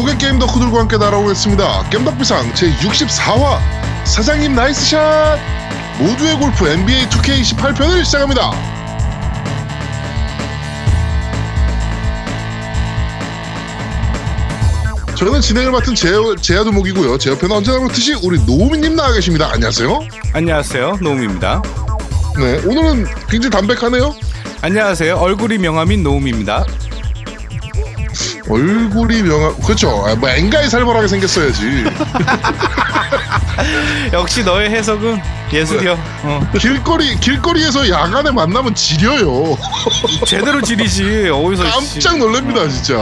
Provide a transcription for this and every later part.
전국의 게임 덕후들과 함께 날아오겠습니다. 겜덕비상 제64화 사장님 nice shot 모두의 골프 NBA 2K 18편을 시작합니다. 저는 진행을 맡은 제, 제야두목이고요. 제 옆에는 언제나 그렇듯이 우리 노우미님 나와 계십니다. 안녕하세요. 안녕하세요 노움입니다 네, 오늘은 굉장히 담백하네요. 안녕하세요 얼굴이 명함인 노움입니다 얼굴이 명함, 그렇죠. 아, 뭐 앵가에 살벌하게 생겼어야지. 역시 너의 해석은 예술이여 어, 길거리 길거리에서 야간에 만나면 지려요. 제대로 지리지 어디서 깜짝 놀랍니다 진짜.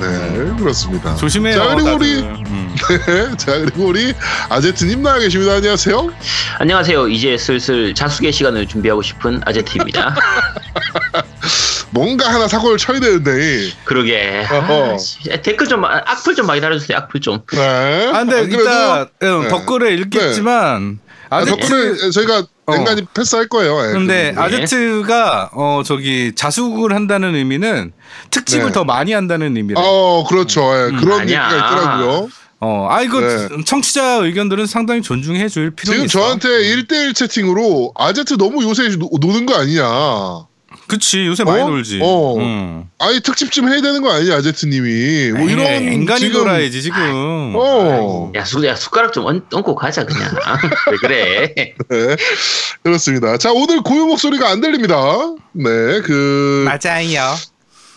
네 그렇습니다. 조심해요 자 그리고. 우리 음. 네, 자 그리고 우리 아제트님 나와 계십니다. 안녕하세요. 안녕하세요. 이제 슬슬 자숙의 시간을 준비하고 싶은 아제트입니다. 뭔가 하나 사고를 쳐야 되는데. 그러게. 어허. 아, 씨, 댓글 좀 마- 악플 좀 많이 달아주세요. 악플 좀. 네. 아 근데 안 그래도 이따 음, 네. 댓글을 읽겠지만 아, 아제트 덕분에 저희가 어. 앵간히 패스할 거예요. 네, 근데 그. 아제트가 어 저기 자숙을 한다는 의미는 특집을 네. 더 많이 한다는 의미래. 어 그렇죠. 예, 음, 그런 아니야. 얘기가 있더라고요. 어, 아 이거 네. 청취자 의견들은 상당히 존중해 줄 필요가 지금 있어. 저한테 1대1 채팅으로 아제트 너무 요새 노, 노는 거 아니냐. 그치 요새 많이 어? 놀지. 어. 음. 아니 특집 좀 해야 되는 거 아니냐 아제트님이. 뭐 이런 앵간히 지금- 놀아야지 지금. 어. 야, 수, 야 숟가락 좀 얹, 얹고 가자 그냥. 왜 그래? 네, 그렇습니다. 자, 오늘 고유 목소리가 안 들립니다. 네, 그, 맞아요.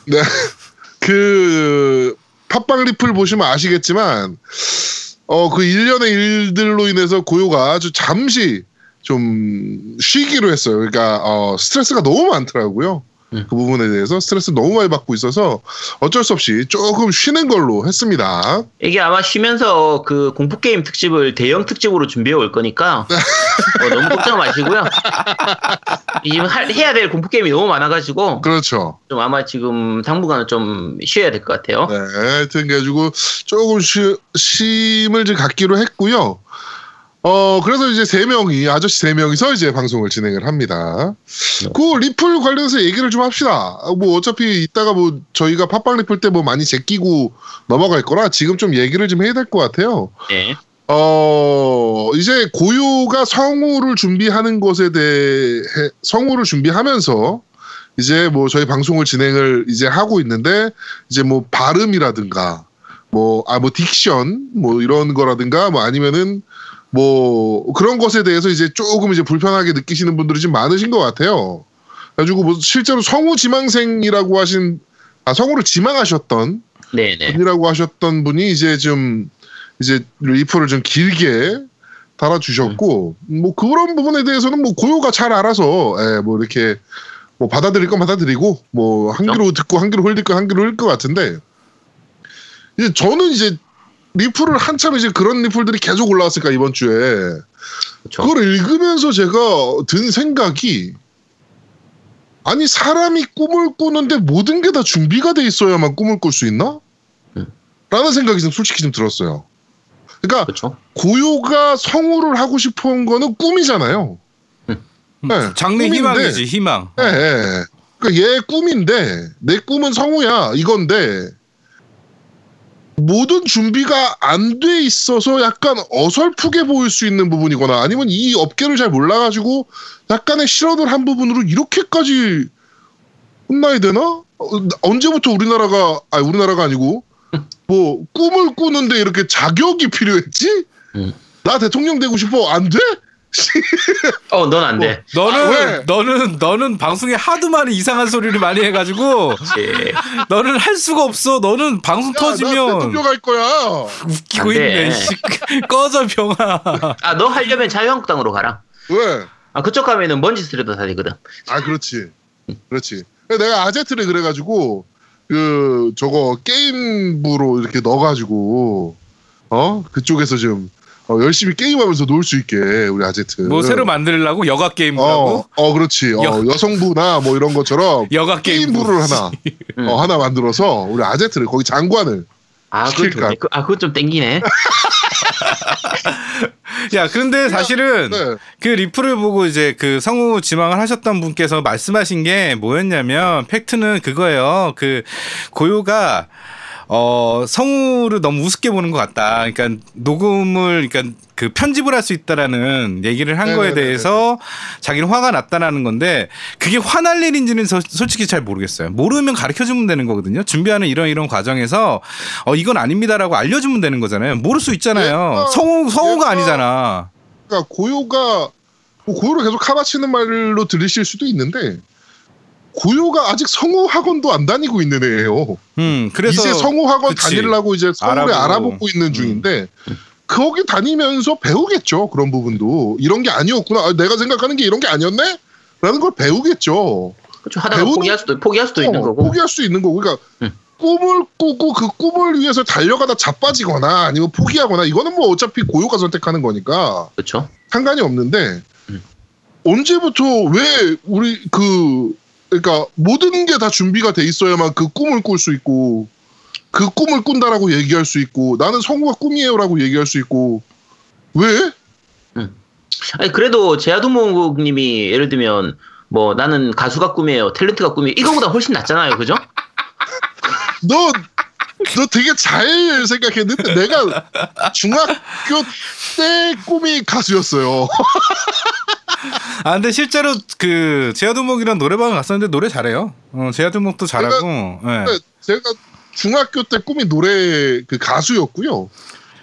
네, 그, 팟빵 리플 보시면 아시겠지만, 어, 그 일련의 일들로 인해서 고요가 아주 잠시 좀 쉬기로 했어요. 그러니까, 어, 스트레스가 너무 많더라고요. 음. 그 부분에 대해서 스트레스 너무 많이 받고 있어서 어쩔 수 없이 조금 쉬는 걸로 했습니다. 이게 아마 쉬면서 그 공포 게임 특집을 대형 특집으로 준비해 올 거니까 어, 너무 걱정 마시고요. 지금 할- 해야 될 공포 게임이 너무 많아가지고 그렇죠. 좀 아마 지금 당분간은 좀 쉬어야 될 것 같아요. 네, 하여튼 그래가지고 조금 쉬, 쉼을 좀 갖기로 했고요. 어, 그래서 이제 세 명이, 아저씨 세 명이서 이제 방송을 진행을 합니다. 그 리플 관련해서 얘기를 좀 합시다. 뭐 어차피 이따가 뭐 저희가 팟빵 리플 때 뭐 많이 제끼고 넘어갈 거라 지금 좀 얘기를 좀 해야 될 것 같아요. 네. 어, 이제 고요가 성우를 준비하는 것에 대해 성우를 준비하면서 이제 뭐 저희 방송을 진행을 이제 하고 있는데 이제 뭐 발음이라든가 뭐 아 뭐 딕션 뭐 이런 거라든가 뭐 아니면은 뭐 그런 것에 대해서 이제 조금 이제 불편하게 느끼시는 분들이 좀 많으신 것 같아요. 그래가지고 뭐 실제로 성우 지망생이라고 하신 아 성우를 지망하셨던 네네. 분이라고 하셨던 분이 이제 좀 이제 리플을 좀 길게 달아주셨고 뭐 그런 부분에 대해서는 뭐 고요가 잘 알아서 예, 뭐 이렇게 뭐 받아들일 건 받아들이고 뭐한 귀로 듣고 한 귀로 흘릴 건한 귀로 흘릴 것 같은데 이제 저는 이제 리플을 한참 이제 그런 리플들이 계속 올라왔으니까 이번 주에 그렇죠. 그걸 읽으면서 제가 든 생각이 아니 사람이 꿈을 꾸는데 모든 게 다 준비가 돼 있어야만 꿈을 꿀 수 있나? 음. 라는 생각이 좀 솔직히 좀 들었어요. 그러니까 그렇죠. 고요가 성우를 하고 싶은 거는 꿈이잖아요. 음. 네, 장래 꿈인데. 희망이지 희망. 예, 예. 그러니까 얘 꿈인데 내 꿈은 성우야 이건데 모든 준비가 안 돼 있어서 약간 어설프게 보일 수 있는 부분이거나 아니면 이 업계를 잘 몰라가지고 약간의 실언을 한 부분으로 이렇게까지 혼나야 되나? 어, 언제부터 우리나라가 아니 우리나라가 아니고 뭐 꿈을 꾸는데 이렇게 자격이 필요했지? 음. 나 대통령 되고 싶어 안 돼? 어, 넌 안 돼. 너는 아, 왜? 너는 너는 방송에 하도 많이 이상한 소리를 많이 해가지고 예. 너는 할 수가 없어. 너는 방송 야, 나 터지면 대통령 할 거야. 웃기고. 있네. 씨. 꺼져 병아. 아, 너 하려면 자유한국당으로 가라. 왜? 아, 그쪽 가면은 먼지 스트레도 다 되거든. 아 그렇지 그렇지 내가 아제트를 그래가지고 그 저거 게임부로 이렇게 넣어가지고 어 그쪽에서 좀 어, 열심히 게임하면서 놀 수 있게 우리 아제트 뭐 새로 만들려고 여가 게임이라고? 어, 어 그렇지 어, 여- 여성부나 뭐 이런 것처럼 여가 게임 게임부를 하나 음. 어, 하나 만들어서 우리 아제트를 거기 장관을 아, 그건 시킬까? 좀, 아, 그건 좀 땡기네. 야, 근데 사실은 네. 그 리플을 보고 이제 그 성우 지망을 하셨던 분께서 말씀하신 게 뭐였냐면 팩트는 그거예요. 그 고요가 어, 성우를 너무 우습게 보는 것 같다. 그러니까 녹음을 그러니까 그 편집을 할 수 있다라는 얘기를 한 거에. 대해서 자기는 화가 났다라는 건데 그게 화날 일인지는 서- 솔직히 잘 모르겠어요. 모르면 가르쳐 주면 되는 거거든요. 준비하는 이런 이런 과정에서 어 이건 아닙니다라고 알려 주면 되는 거잖아요. 모를 수 있잖아요. 성우 성우가 아니잖아. 그러니까 고요가 뭐 고요를 계속 카바치는 말로 들으실 수도 있는데 고요가 아직 성우 학원도 안 다니고 있는 애예요. 음, 그래서 이제 성우 학원 그치. 다니려고 이제 성우를 알아보고. 알아보고 있는 중인데 거기 다니면서 배우겠죠 그런 부분도 이런 게 아니었구나 아, 내가 생각하는 게 이런 게 아니었네 라는 걸 배우겠죠 그렇죠. 하다가 배우는- 포기할 수도 포기할 수도 있는 어, 거고. 포기할 수 있는 거고 그러니까 음. 꿈을 꾸고 그 꿈을 위해서 달려가다 자빠지거나 아니면 포기하거나 이거는 뭐 어차피 고요가 선택하는 거니까 그렇죠. 상관이 없는데 음. 언제부터 왜 우리 그 그러니까 모든 게 다 준비가 돼 있어야만 그 꿈을 꿀 수 있고 그 꿈을 꾼다라고 얘기할 수 있고 나는 성우가 꿈이에요라고 얘기할 수 있고 왜? 아니 그래도 제아두목님이 예를 들면 뭐 나는 가수가 꿈이에요, 탤런트가 꿈이에요. 이거보다 훨씬 낫잖아요, 그죠? 너, 너 되게 잘 생각했는데 내가 중학교 때 꿈이 가수였어요. 아 근데 실제로 그 제아두목이랑 노래방 갔었는데 노래 잘해요. 어, 제아두목도 잘하고. 예. 근데 제가 중학교 때 꿈이 노래 그 가수였고요.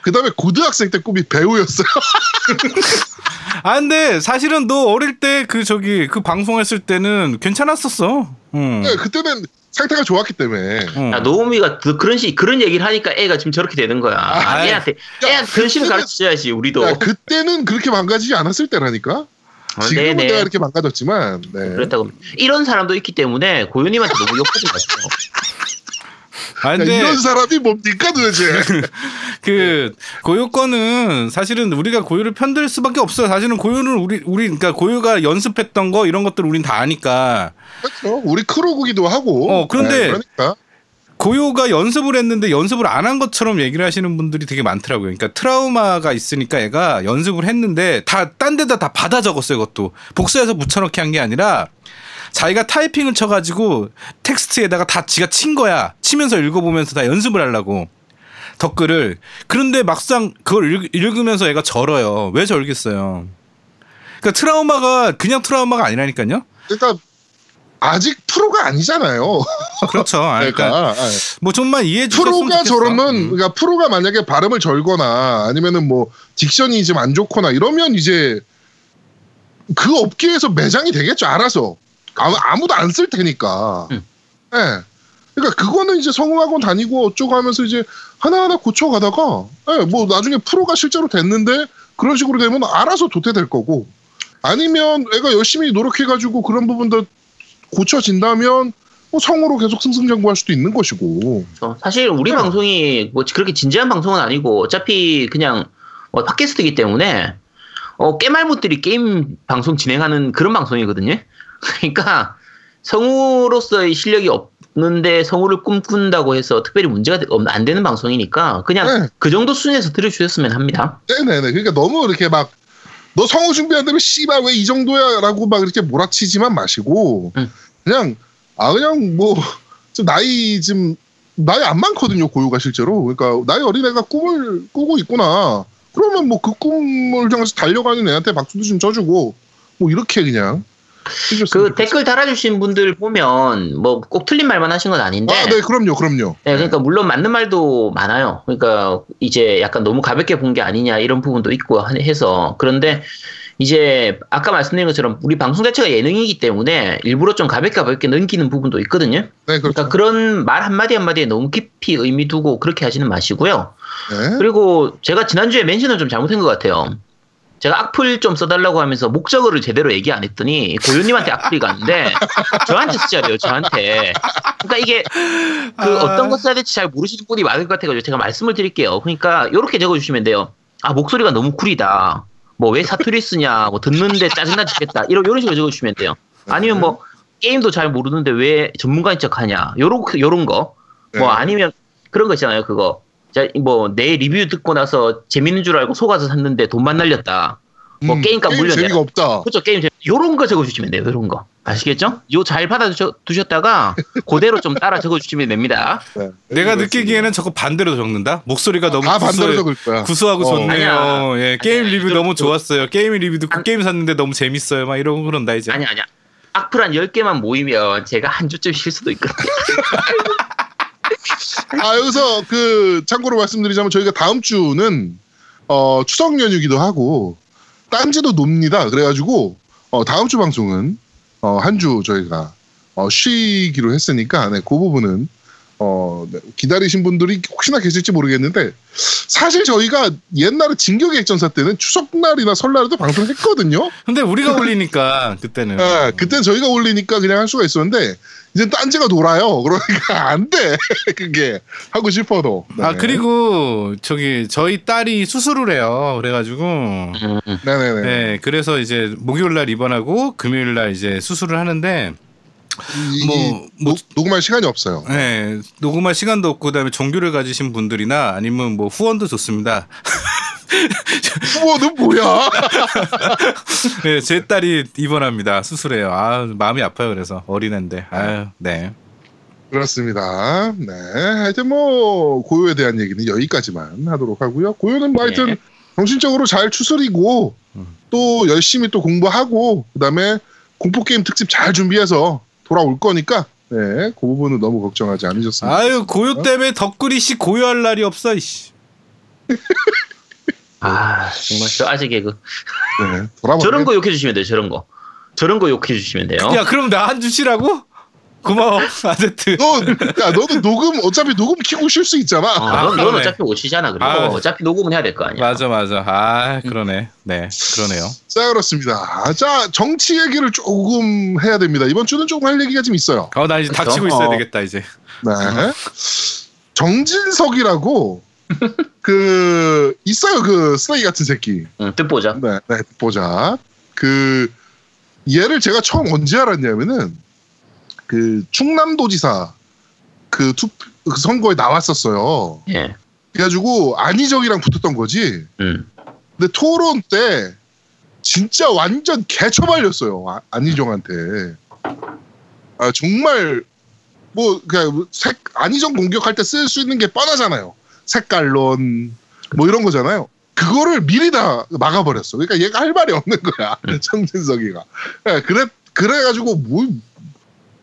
그 다음에 고등학생 때 꿈이 배우였어요. 아 근데 사실은 너 어릴 때 그 저기 그 방송했을 때는 괜찮았었어. 응. 네, 그때는 상태가 좋았기 때문에. 응. 야, 노우미가 그- 그런 식 그런 얘기를 하니까 애가 지금 저렇게 되는 거야. 아이. 애한테 애한테 그런 식으로 가르쳐줘야지 우리도. 야, 그때는 그렇게 망가지지 않았을 때라니까. 어, 지금은 네네. 내가 이렇게 망가졌지만. 네. 그렇다고 이런 사람도 있기 때문에 고현님한테 너무 욕하지 마세요. 아 야, 근데 이런 사람이 뭡니까 도대체? 그 고요권은 사실은 우리가 고요를 편들 수밖에 없어요. 사실은 고요는 우리 우리 그러니까 고요가 연습했던 거 이런 것들 우린 다 아니까 그렇죠. 우리 크로구기도 하고. 어, 그런데 네, 그러니까. 고요가 연습을 했는데 연습을 안 한 것처럼 얘기를 하시는 분들이 되게 많더라고요. 그러니까 트라우마가 있으니까 얘가 연습을 했는데 다 딴 데다 다 받아 적었어요. 그것도 복사해서 붙여넣기 한 게 아니라 자기가 타이핑을 쳐가지고 텍스트에다가 다 지가 친 거야. 치면서 읽어보면서 다 연습을 하려고 댓글을. 그런데 막상 그걸 읽, 읽으면서 얘가 절어요. 왜 절겠어요? 그러니까 트라우마가 그냥 트라우마가 아니라니까요. 그러니까 아직 프로가 아니잖아요. 그렇죠. 아, 그러니까 그러니까 뭐 좀만 이해해 주셨으면 프로가 좋겠어. 저러면 음. 그러니까 프로가 만약에 발음을 절거나 아니면은 뭐 딕션이 좀 안 좋거나 이러면 이제 그 업계에서 매장이 되겠죠. 알아서 아무, 아무도 안 쓸 테니까. 예. 음. 그러니까 그거는 이제 성우학원 다니고 어쩌고 하면서 이제 하나하나 고쳐가다가 예, 뭐 나중에 프로가 실제로 됐는데 그런 식으로 되면 알아서 도태될 거고 아니면 애가 열심히 노력해가지고 그런 부분들 고쳐진다면 뭐 성우로 계속 승승장구할 수도 있는 것이고. 저 사실 우리 네. 방송이 뭐 그렇게 진지한 방송은 아니고 어차피 그냥 뭐 팟캐스트이기 때문에 어, 깨말못들이 게임 방송 진행하는 그런 방송이거든요. 그러니까 성우로서의 실력이 없는데 성우를 꿈꾼다고 해서 특별히 문제가 안 되는 방송이니까 그냥 네. 그 정도 수준에서 들어주셨으면 합니다. 네네네. 그러니까 너무 이렇게 막, 너 성우 준비한다면 씨발 왜 이 정도야? 라고 막 이렇게 몰아치지만 마시고, 응. 그냥, 아, 그냥 뭐, 좀 나이 좀, 나이 안 많거든요, 고유가 실제로. 그러니까 나이 어린 애가 꿈을 꾸고 있구나. 그러면 뭐 그 꿈을 향해서 달려가는 애한테 박수도 좀 쳐주고, 뭐 이렇게 그냥. 그. 댓글 달아주신 분들 보면 뭐 꼭 틀린 말만 하신 건 아닌데 아, 네, 그럼요, 그럼요. 네, 그러니까 물론 맞는 말도 많아요. 그러니까 이제 약간 너무 가볍게 본 게 아니냐 이런 부분도 있고 하- 해서 그런데 이제 아까 말씀드린 것처럼 우리 방송 자체가 예능이기 때문에 일부러 좀 가볍게 가볍게 넘기는 부분도 있거든요. 네, 그렇죠. 그러니까 그런 말 한마디 한마디에 너무 깊이 의미 두고 그렇게 하지는 마시고요. 네. 그리고 제가 지난주에 멘션을 좀 잘못한 것 같아요. 제가 악플 좀 써달라고 하면서 목적어를 제대로 얘기 안 했더니 고윤님한테 악플이 갔는데 저한테 돼요, 저한테. 그러니까 이게 그 아. 어떤 거 써야 될지 잘 모르시는 분이 많을 것 같아가지고 제가 말씀을 드릴게요. 그러니까 이렇게 적어주시면 돼요. 아 목소리가 너무 쿨이다. 뭐 왜 사투리 쓰냐. 뭐 듣는데 짜증나 죽겠다. 이런 이런 식으로 적어주시면 돼요. 아니면 뭐 게임도 잘 모르는데 왜 전문가인 척하냐. 요런 요런 거. 뭐 네. 아니면 그런 거 있잖아요. 그거. 자, 뭐, 내 리뷰 듣고 나서 재밌는 줄 알고 속아서 샀는데 돈만 날렸다. 뭐 게임값 음, 게임 물어내. 재미가 없다. 그렇죠 게임 재 요런 거 적어주시면 돼요 요런 거 아시겠죠? 요 잘 받아 두셨다가 그대로 좀 따라 적어주시면 됩니다. 네. 내가. 느끼기에는 저거 반대로 적는다. 목소리가 너무 적을 거야. 구수하고 어. 좋네요. 아니야. 예, 게임 아니야, 리뷰 이거- 너무 좋았어요. 게임 리뷰 듣고 안- 게임 샀는데 너무 재밌어요. 막 이러고 그런다 이제. 아니야 아니야. 악플 한 10개만 모이면 제가 한 주쯤 쉴 수도 있거든요. 아 여기서 그 참고로 말씀드리자면 저희가 다음 주는 어 추석 연휴기도 하고 딴지도 놉니다. 그래가지고 어 다음 주 방송은 어 한 주 저희가 어 쉬기로 했으니까 네, 그 부분은 어 네, 기다리신 분들이 혹시나 계실지 모르겠는데 사실 저희가 옛날에 진격의 액전사 때는 추석날이나 설날에도 방송했거든요. 근데 우리가 올리니까 그때는. 네, 그땐 저희가 올리니까 그냥 할 수가 있었는데 이제 딴지가 돌아요. 그러니까 안 돼. 그게 하고 싶어도. 아 네. 그리고 저기 저희 딸이 수술을 해요. 그래가지고 음, 음. 네네네. 네 그래서 이제 목요일 날 입원하고 금요일 날 이제 수술을 하는데 이- 뭐- 이 뭐- 녹- 녹음할 시간이 없어요. 네 녹음할 시간도 없고 그다음에 종교를 가지신 분들이나 아니면 뭐 후원도 좋습니다. 후보는 뭐야? 네, 제 딸이 입원합니다. 수술해요. 아 마음이 아파요. 그래서 어린애인데. 아유 네. 그렇습니다. 네. 하여튼 뭐 고요에 대한 얘기는 여기까지만 하도록 하고요. 고요는 뭐 하여튼 네. 정신적으로 잘 추스리고 음. 또 열심히 또 공부하고 그다음에 공포 게임 특집 잘 준비해서 돌아올 거니까 네, 그 부분은 너무 걱정하지 않으셨으면 아유 고요 때문에 덕구리 씨 고요할 날이 없어. 이씨. 아 정말 저 아재 개그. 네. 저런 거 욕해 주시면 돼요. 저런 거. 저런 거 욕해 주시면 돼요. 야 그럼 나 한 주시라고? 고마워 아제트. 너, 야, 너도 녹음 어차피 녹음 키고 쉴 수 있잖아. 어, 아, 넌, 넌. 어차피 오시잖아. 그리고 아. 어차피 녹음은 해야 될 거 아니야. 맞아 맞아. 아 그러네. 네 그러네요. 자 그렇습니다. 자 정치 얘기를 조금 해야 됩니다. 이번 주는 조금 할 얘기가 좀 있어요. 어나 이제 그쵸? 닥치고 있어야 어. 되겠다 이제. 네. 정진석이라고 그 있어요 그 쓰레기 같은 새끼. 응, 뜻보자. 네, 네 보자. 그 얘를 제가 처음 언제 알았냐면은 그 충남도지사 그 투, 그 선거에 나왔었어요. 예. 그래가지고 안희정이랑 붙었던 거지. 음. 근데 토론 때 진짜 완전 개처발렸어요 아- 안희정한테. 아 정말 뭐 그냥 색 안희정 공격할 때 쓸 수 있는 게 뻔하잖아요. 색깔론 뭐 이런 거잖아요. 그거를 미리 다 막아버렸어. 그러니까 얘가 할 말이 없는 거야. 정진석이가. 예, 그래 그래가지고 뭐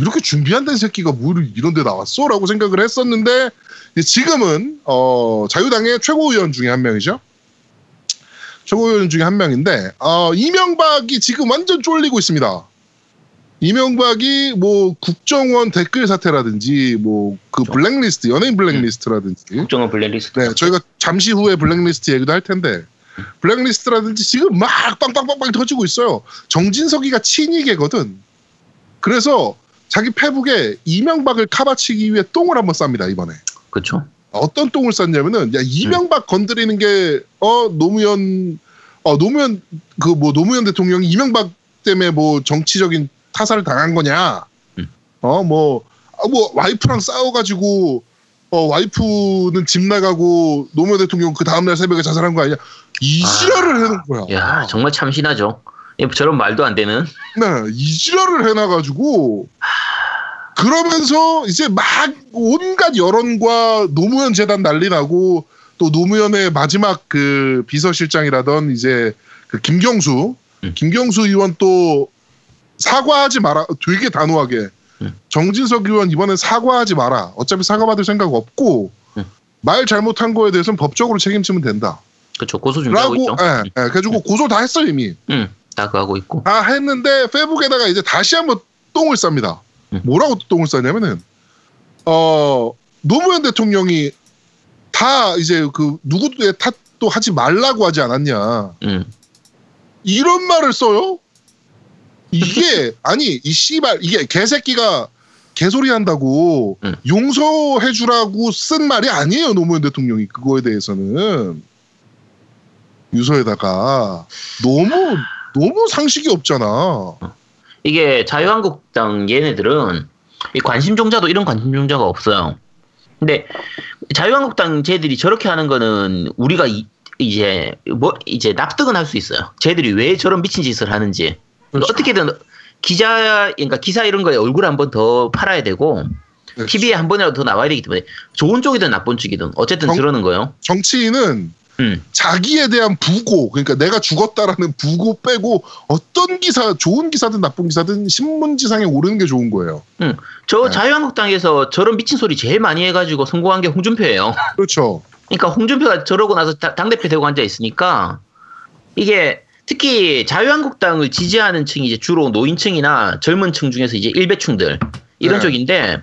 이렇게 준비한다는 새끼가 뭐 이런 데 나왔어 라고 생각을 했었는데 지금은 어 자유당의 최고위원 중에 한 명이죠. 최고위원 중에 한 명인데 어, 이명박이 지금 완전 쫄리고 있습니다. 이명박이 뭐 국정원 댓글 사태라든지 뭐 그 블랙리스트 연예인 블랙리스트라든지 국정원 블랙리스트. 네 저희가 잠시 후에 블랙리스트 얘기도 할 텐데 블랙리스트라든지 지금 막 빵빵빵빵 터지고 있어요. 정진석이가 친이계거든. 그래서 자기 페북에 이명박을 카바치기 위해 똥을 한번 쌉니다 이번에. 그렇죠. 어떤 똥을 쌌냐면은 야 이명박 건드리는 게 어 노무현 어 노무현 그 뭐 노무현 대통령이 이명박 때문에 뭐 정치적인 타살을 당한 거냐 음. 어뭐 아, 뭐 와이프랑 싸워가지고 어 와이프는 집 나가고 노무현 대통령 그 다음날 새벽에 자살한 거 아니냐 이 아. 지랄을 해놓은 거야 야 정말 참신하죠. 예, 저런 말도 안 되는. 네, 이 지랄을 해놔가지고 그러면서 이제 막 온갖 여론과 노무현 재단 난리 나고 또 노무현의 마지막 그 비서실장이라던 이제 그 김경수 음. 김경수 의원 또 사과하지 마라 되게 단호하게 음. 정진석 의원 이번엔 사과하지 마라 어차피 사과받을 생각 없고 음. 말 잘못한 거에 대해서는 법적으로 책임지면 된다 그렇죠. 고소 준비하고 라고 있죠. 예, 예, 그래가지고 고소 다 했어 이미 응. 다 그거 하고 있고. 다 했는데 페북에다가 이제 다시 한번 똥을 쌉니다. 음. 뭐라고 또 똥을 싸냐면은 어 노무현 대통령이 다 이제 그 누구의 탓도 하지 말라고 하지 않았냐 응. 이런 말을 써요. 이게 아니 이 씨발 이게 개새끼가 개소리 한다고 음. 용서해 주라고 쓴 말이 아니에요 노무현 대통령이 그거에 대해서는 유서에다가 너무 너무 상식이 없잖아. 이게 자유한국당 얘네들은 이 관심 종자도 이런 관심 종자가 없어요. 근데 자유한국당 쟤들이 저렇게 하는 거는 우리가 이, 이제 뭐 이제 납득은 할 수 있어요. 쟤들이 왜 저런 미친 짓을 하는지 그렇죠. 어떻게든 기자 그러니까 기사 이런 거에 얼굴 한 번 더 팔아야 되고 그렇죠. TV에 한 번이라도 더 나와야 되기 때문에 좋은 쪽이든 나쁜 쪽이든 어쨌든 정- 저러는 거예요. 정치인은 음. 자기에 대한 부고, 그러니까 내가 죽었다라는 부고 빼고 어떤 기사, 좋은 기사든 나쁜 기사든 신문지상에 오르는 게 좋은 거예요. 저 네. 자유한국당에서 저런 미친 소리 제일 많이 해가지고 성공한 게 홍준표예요. 그렇죠. 그러니까 홍준표가 저러고 나서 다- 당대표 되고 앉아 있으니까 이게 특히 자유한국당을 지지하는 층이 이제 주로 노인층이나 젊은 층 중에서 이제 일배충들 이런 네. 쪽인데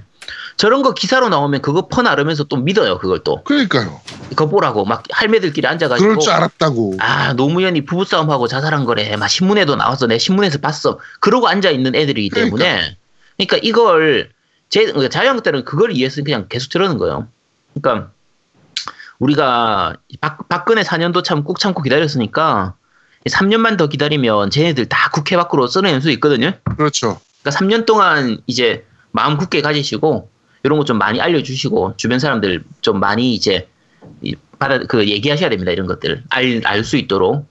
저런 거 기사로 나오면 그거 퍼나르면서 또 믿어요 그걸 또. 그러니까요. 그거 보라고 막 할매들끼리 앉아가지고. 그럴 줄 알았다고. 아 노무현이 부부싸움하고 자살한 거래. 막 신문에도 나왔어 내 신문에서 봤어. 그러고 앉아 있는 애들이기 때문에. 그러니까 이걸 제 그러니까 자유한국당은 그걸 이해해서 그냥 계속 저러는 거예요. 그러니까 우리가 박, 박근혜 4년도 참 꾹 참고 기다렸으니까 3년만 더 기다리면 쟤네들 다 국회 밖으로 쓸어낼 수 있거든요. 그렇죠. 그러니까 3년 동안 이제 마음 굳게 가지시고 이런 거 좀 많이 알려주시고 주변 사람들 좀 많이 이제 이- 받아 그 얘기하셔야 됩니다 이런 것들 알 알 수 있도록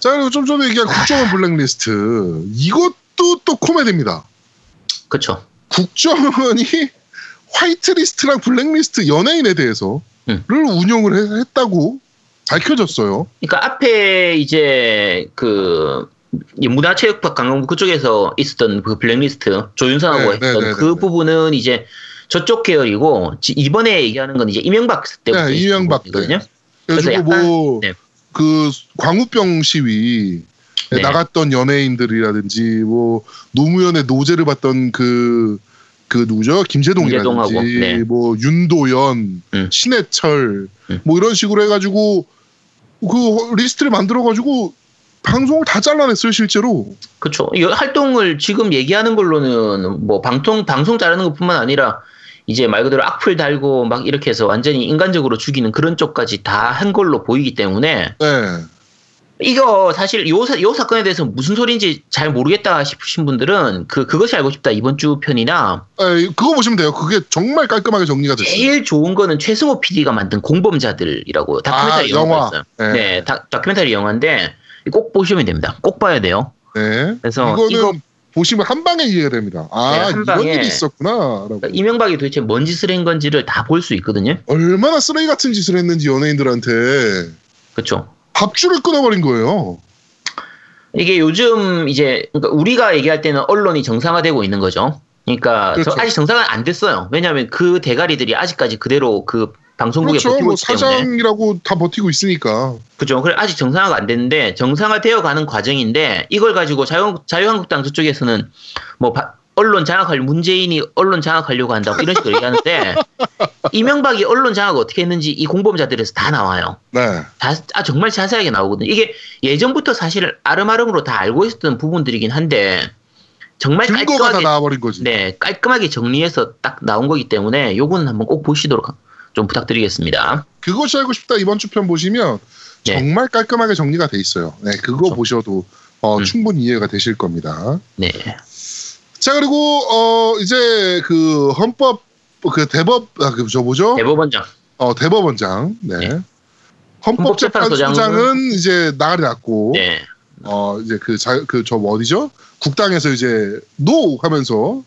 자, 그리고 좀 전에 얘기한 국정원 블랙리스트. 이것도 또 코미디입니다. 그렇죠 국정원이 화이트리스트랑 블랙리스트 연예인에 대해서 음. 를 운영을 해- 했다고 밝혀졌어요. 그러니까 앞에 이제 그이 문화체육관광부 그쪽에서 있었던 그 블랙리스트 조윤선하고 네, 네, 했던 네, 그 네, 네. 부분은 이제 저쪽 계열이고 지- 이번에 얘기하는 건 이제 이명박 때부터 네, 이명박 때. 부분이거든요. 그래가지고 그래서 뭐, 네. 그, 광우병 시위, 에 네. 나갔던 연예인들이라든지, 뭐, 노무현의 노제를 봤던 그, 그 누구죠? 김재동이라든지, 네. 뭐, 윤도현, 음. 신해철, 음. 뭐 이런 식으로 해가지고, 그 리스트를 만들어가지고, 방송을 다 잘라냈어요, 실제로. 그렇죠. 이 활동을 지금 얘기하는 걸로는 뭐 방통 방송 자르는 것뿐만 아니라 이제 말 그대로 악플 달고 막 이렇게 해서 완전히 인간적으로 죽이는 그런 쪽까지 다 한 걸로 보이기 때문에 네. 이거 사실 요, 사- 요 사건에 대해서 무슨 소리인지 잘 모르겠다 싶으신 분들은 그 그것이 알고 싶다 이번 주 편이나 에, 그거 보시면 돼요. 그게 정말 깔끔하게 정리가 됐어요. 제일 좋은 거는 최승호 PD가 만든 공범자들이라고 다큐멘터리 아, 영화. 있어요. 네. 네, 다, 다큐멘터리 영화인데 꼭 보시면 됩니다. 꼭 봐야 돼요. 네. 그래서 이거는 이거 보시면 한 방에 이해가 됩니다. 아, 네, 한 이런. 일이 있었구나라고. 그러니까 이명박이 도대체 뭔 짓을 한 건지를 다 볼 수 있거든요. 얼마나 쓰레기 같은 짓을 했는지 연예인들한테 그렇죠. 밥줄을 끊어버린 거예요. 이게 요즘 이제 그러니까 우리가 얘기할 때는 언론이 정상화되고 있는 거죠. 그러니까 저 그렇죠. 아직 정상화 안 됐어요. 왜냐하면 그 대가리들이 아직까지 그대로 그 방송국에 그렇죠. 버티고 뭐 사장이라고 다 버티고 있으니까. 그죠. 그래 아직 정상화가 안 됐는데 정상화되어 가는 과정인데 이걸 가지고 자유 자유한국당 저쪽에서는 뭐 바- 언론 장악할 문재인이 언론 장악하려고 한다고 이런 식으로 얘기하는데 이명박이 언론 장악 어떻게 했는지 이 공범자들에서 다 나와요. 네. 다, 아, 정말 자세하게 나오거든요. 이게 예전부터 사실 아름아름으로 다 알고 있었던 부분들이긴 한데 정말 증거가 다 깔끔하게 나와버린 거지. 네 깔끔하게 정리해서 딱 나온 거기 때문에 요거는 한번 꼭 보시도록 좀 부탁드리겠습니다. 그것이 알고 싶다 이번 주 편 보시면 네. 정말 깔끔하게 정리가 돼 있어요. 네, 그거 그렇죠. 보셔도 어, 음. 충분히 이해가 되실 겁니다. 네, 자 그리고 어 이제 그 헌법 그 대법 아 그저 뭐죠? 대법원장 어 대법원장. 네. 네. 헌법재판소장은 이제 나가리 났고 네 어 이제 그그저 어디죠? 국당에서 이제 노 하면서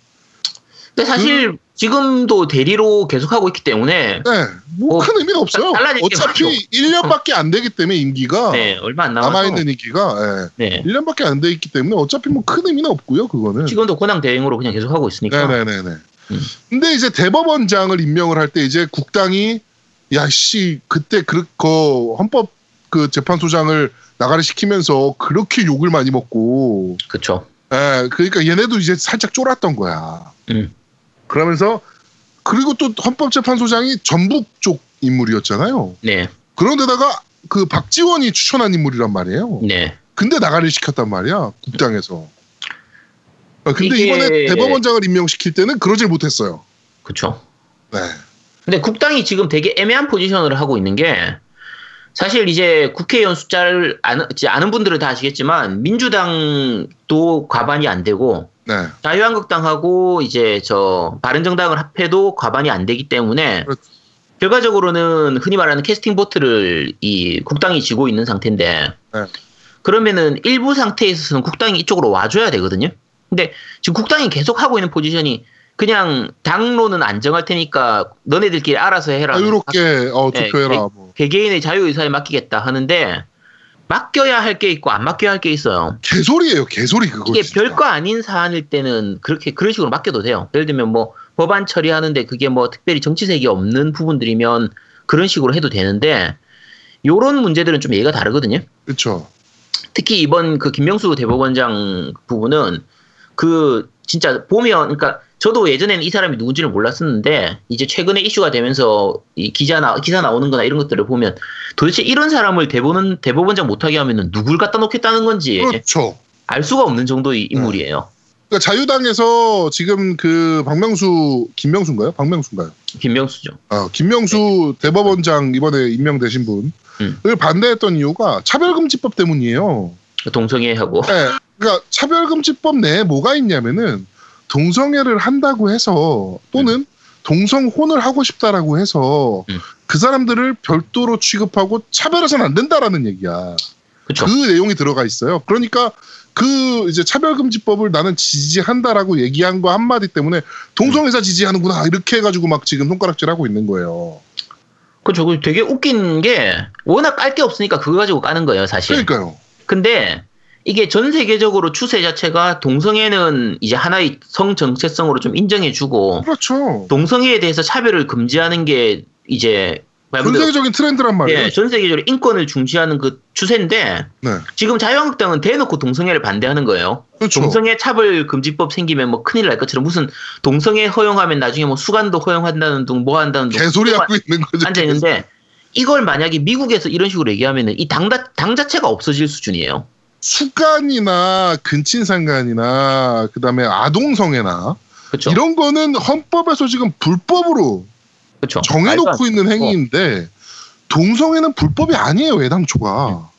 근데 사실 지금도 대리로 계속하고 있기 때문에 네, 뭐 어, 큰 의미는 없어요. 게 어차피 없죠. 1년밖에 안 되기 때문에 임기가 네 얼마 안 남아 있는 임기가 예. 네 1년밖에 안 돼 있기 때문에 어차피 뭐 큰 의미는 없고요. 그거는. 지금도 권한 대행으로 그냥 계속하고 있으니까 네 네네네. 음. 근데 이제 대법원장을 임명을 할 때 이제 국당이 야씨 그때 그그 헌법 그 재판소장을 나가리 시키면서 그렇게 욕을 많이 먹고 그렇죠. 예 그러니까 얘네도 이제 살짝 쫄았던 거야. 음. 그러면서 그리고 또 헌법재판소장이 전북 쪽 인물이었잖아요. 네, 그런데다가 그 박지원이 추천한 인물이란 말이에요. 네. 근데 나가리 시켰단 말이야 국당에서. 아, 근데 이게- 이번에 대법원장을 임명시킬 때는 그러질 못했어요. 그렇죠. 네. 근데 국당이 지금 되게 애매한 포지션을 하고 있는 게 사실 이제 국회의원 숫자를 아는, 아는 분들은 다 아시겠지만 민주당도 과반이 안 되고 네. 자유한국당하고 이제 저 바른정당을 합해도 과반이 안 되기 때문에 그렇죠. 결과적으로는 흔히 말하는 캐스팅 보트를 이 국당이 쥐고 있는 상태인데 네. 그러면은 일부 상태에 있어서는 국당이 이쪽으로 와줘야 되거든요. 근데 지금 국당이 계속 하고 있는 포지션이 그냥 당론은 안 정할 테니까 너네들끼리 알아서 해라. 자유롭게 어, 네, 투표해라. 뭐. 개개인의 자유의사에 맡기겠다 하는데 맡겨야 할 게 있고 안 맡겨야 할 게 있어요. 개소리예요, 개소리 그거. 이게 진짜. 별거 아닌 사안일 때는 그렇게 그런 식으로 맡겨도 돼요. 예를 들면 뭐 법안 처리하는데 그게 뭐 특별히 정치색이 없는 부분들이면 그런 식으로 해도 되는데 요런 문제들은 좀 얘기가 다르거든요. 그렇죠. 특히 이번 그 김명수 대법원장 부분은 그 진짜 보면 그러니까 저도 예전에는 이 사람이 누군지를 몰랐었는데 이제 최근에 이슈가 되면서 이 기자 나 기사 나오는 거나 이런 것들을 보면 도대체 이런 사람을 대법원 대법원장 못하게 하면은 누굴 갖다 놓겠다는 건지 그렇죠. 알 수가 없는 정도의 인물이에요. 그러니까 자유당에서 지금 그 박명수 김명수인가요? 박명수인가요? 김명수죠. 어, 김명수 대법원장 이번에 임명되신 분을 음. 반대했던 이유가 차별금지법 때문이에요. 동성애하고 네, 그러니까 차별금지법 내에 뭐가 있냐면은 동성애를 한다고 해서 또는 동성혼을 하고 싶다라고 해서 음. 그 사람들을 별도로 취급하고 차별해서는 안 된다라는 얘기야. 그렇죠. 그 내용이 들어가 있어요. 그러니까 그 이제 차별금지법을 나는 지지한다라고 얘기한 거 한마디 때문에 동성애자 지지하는구나 이렇게 해가지고 막 지금 손가락질하고 있는 거예요. 그렇죠. 그 되게 웃긴 게 워낙 깔 게 없으니까 그거 가지고 까는 거예요, 사실. 그러니까요. 근데 이게 전 세계적으로 추세 자체가 동성애는 이제 하나의 성 정체성으로 좀 인정해주고 그렇죠. 동성애에 대해서 차별을 금지하는 게 이제 말전 세계적인 트렌드란 말이에요. 예, 전 세계적으로 인권을 중시하는 그 추세인데 네, 지금 자유한국당은 대놓고 동성애를 반대하는 거예요. 그렇죠. 동성애 차별 금지법 생기면 뭐 큰일 날 것처럼 무슨 동성애 허용하면 나중에 뭐 수간도 허용한다는 둥 뭐 한다는 둥 개소리 하고 있는 거죠. 앉아 있는데 이걸 만약에 미국에서 이런 식으로 얘기하면은 이 당 당 자체가 없어질 수준이에요. 수간이나 근친상간이나 그다음에 아동성애나 그렇죠. 이런 거는 헌법에서 지금 불법으로 그렇죠. 정해놓고 있는 행위인데 동성애는 불법이 아니에요 애당초가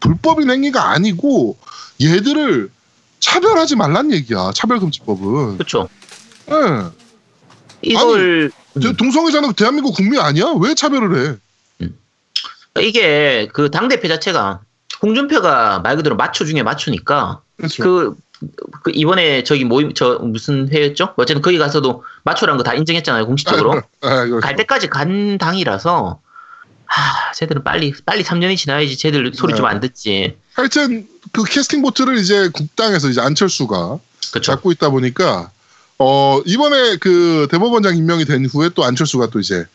불법인 행위가 아니고 얘들을 차별하지 말란 얘기야 차별금지법은 그렇죠. 예. 이걸 저 동성애자는 대한민국 국민 아니야 왜 차별을 해 이게 그 당 대표 자체가 홍준표가 말 그대로 마초 중에 마초니까 그렇죠 그, 그 이번에 저기 모임 저 무슨 회였죠? 어쨌든 거기 가서도 마초라는 거다 인정했잖아요 공식적으로 아, 그렇죠. 갈 때까지 간 당이라서 하 쟤들은 빨리 빨리 3년이 지나야지 쟤들 소리 좀 네. 안 듣지 하여튼 그 캐스팅 보트를 이제 국당에서 이제 안철수가 그렇죠 잡고 있다 보니까 어 이번에 그 대법원장 임명이 된 후에 또 안철수가 또 이제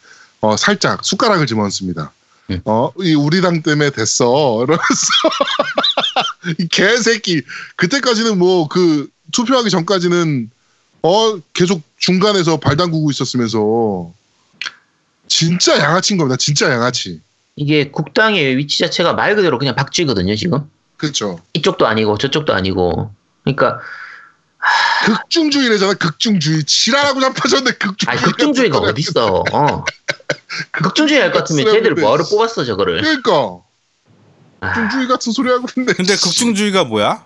어 살짝 숟가락을 집어넣습니다. 음. 어이 우리 당 때문에 됐어 이러면서 이 개새끼 그때까지는 뭐 그 투표하기 전까지는 어 계속 중간에서 발 담그고 있었으면서 진짜 양아치인 겁니다. 진짜 양아치. 이게 국당의 위치 자체가 말 그대로 그냥 박쥐거든요 지금 그렇죠. 이쪽도 아니고 저쪽도 아니고 그러니까 극중주의래잖아. 극중주의. 지랄하고 잡혀졌네. 극중주의. 아니 극중주의가 어딨어 어. 극중주의 할 것 같으면 쟤들 뭐하러 뽑았어 저거를 그러니까 아, 극중주의 같은 소리 하고 있는데. 근데 극중주의가 뭐야?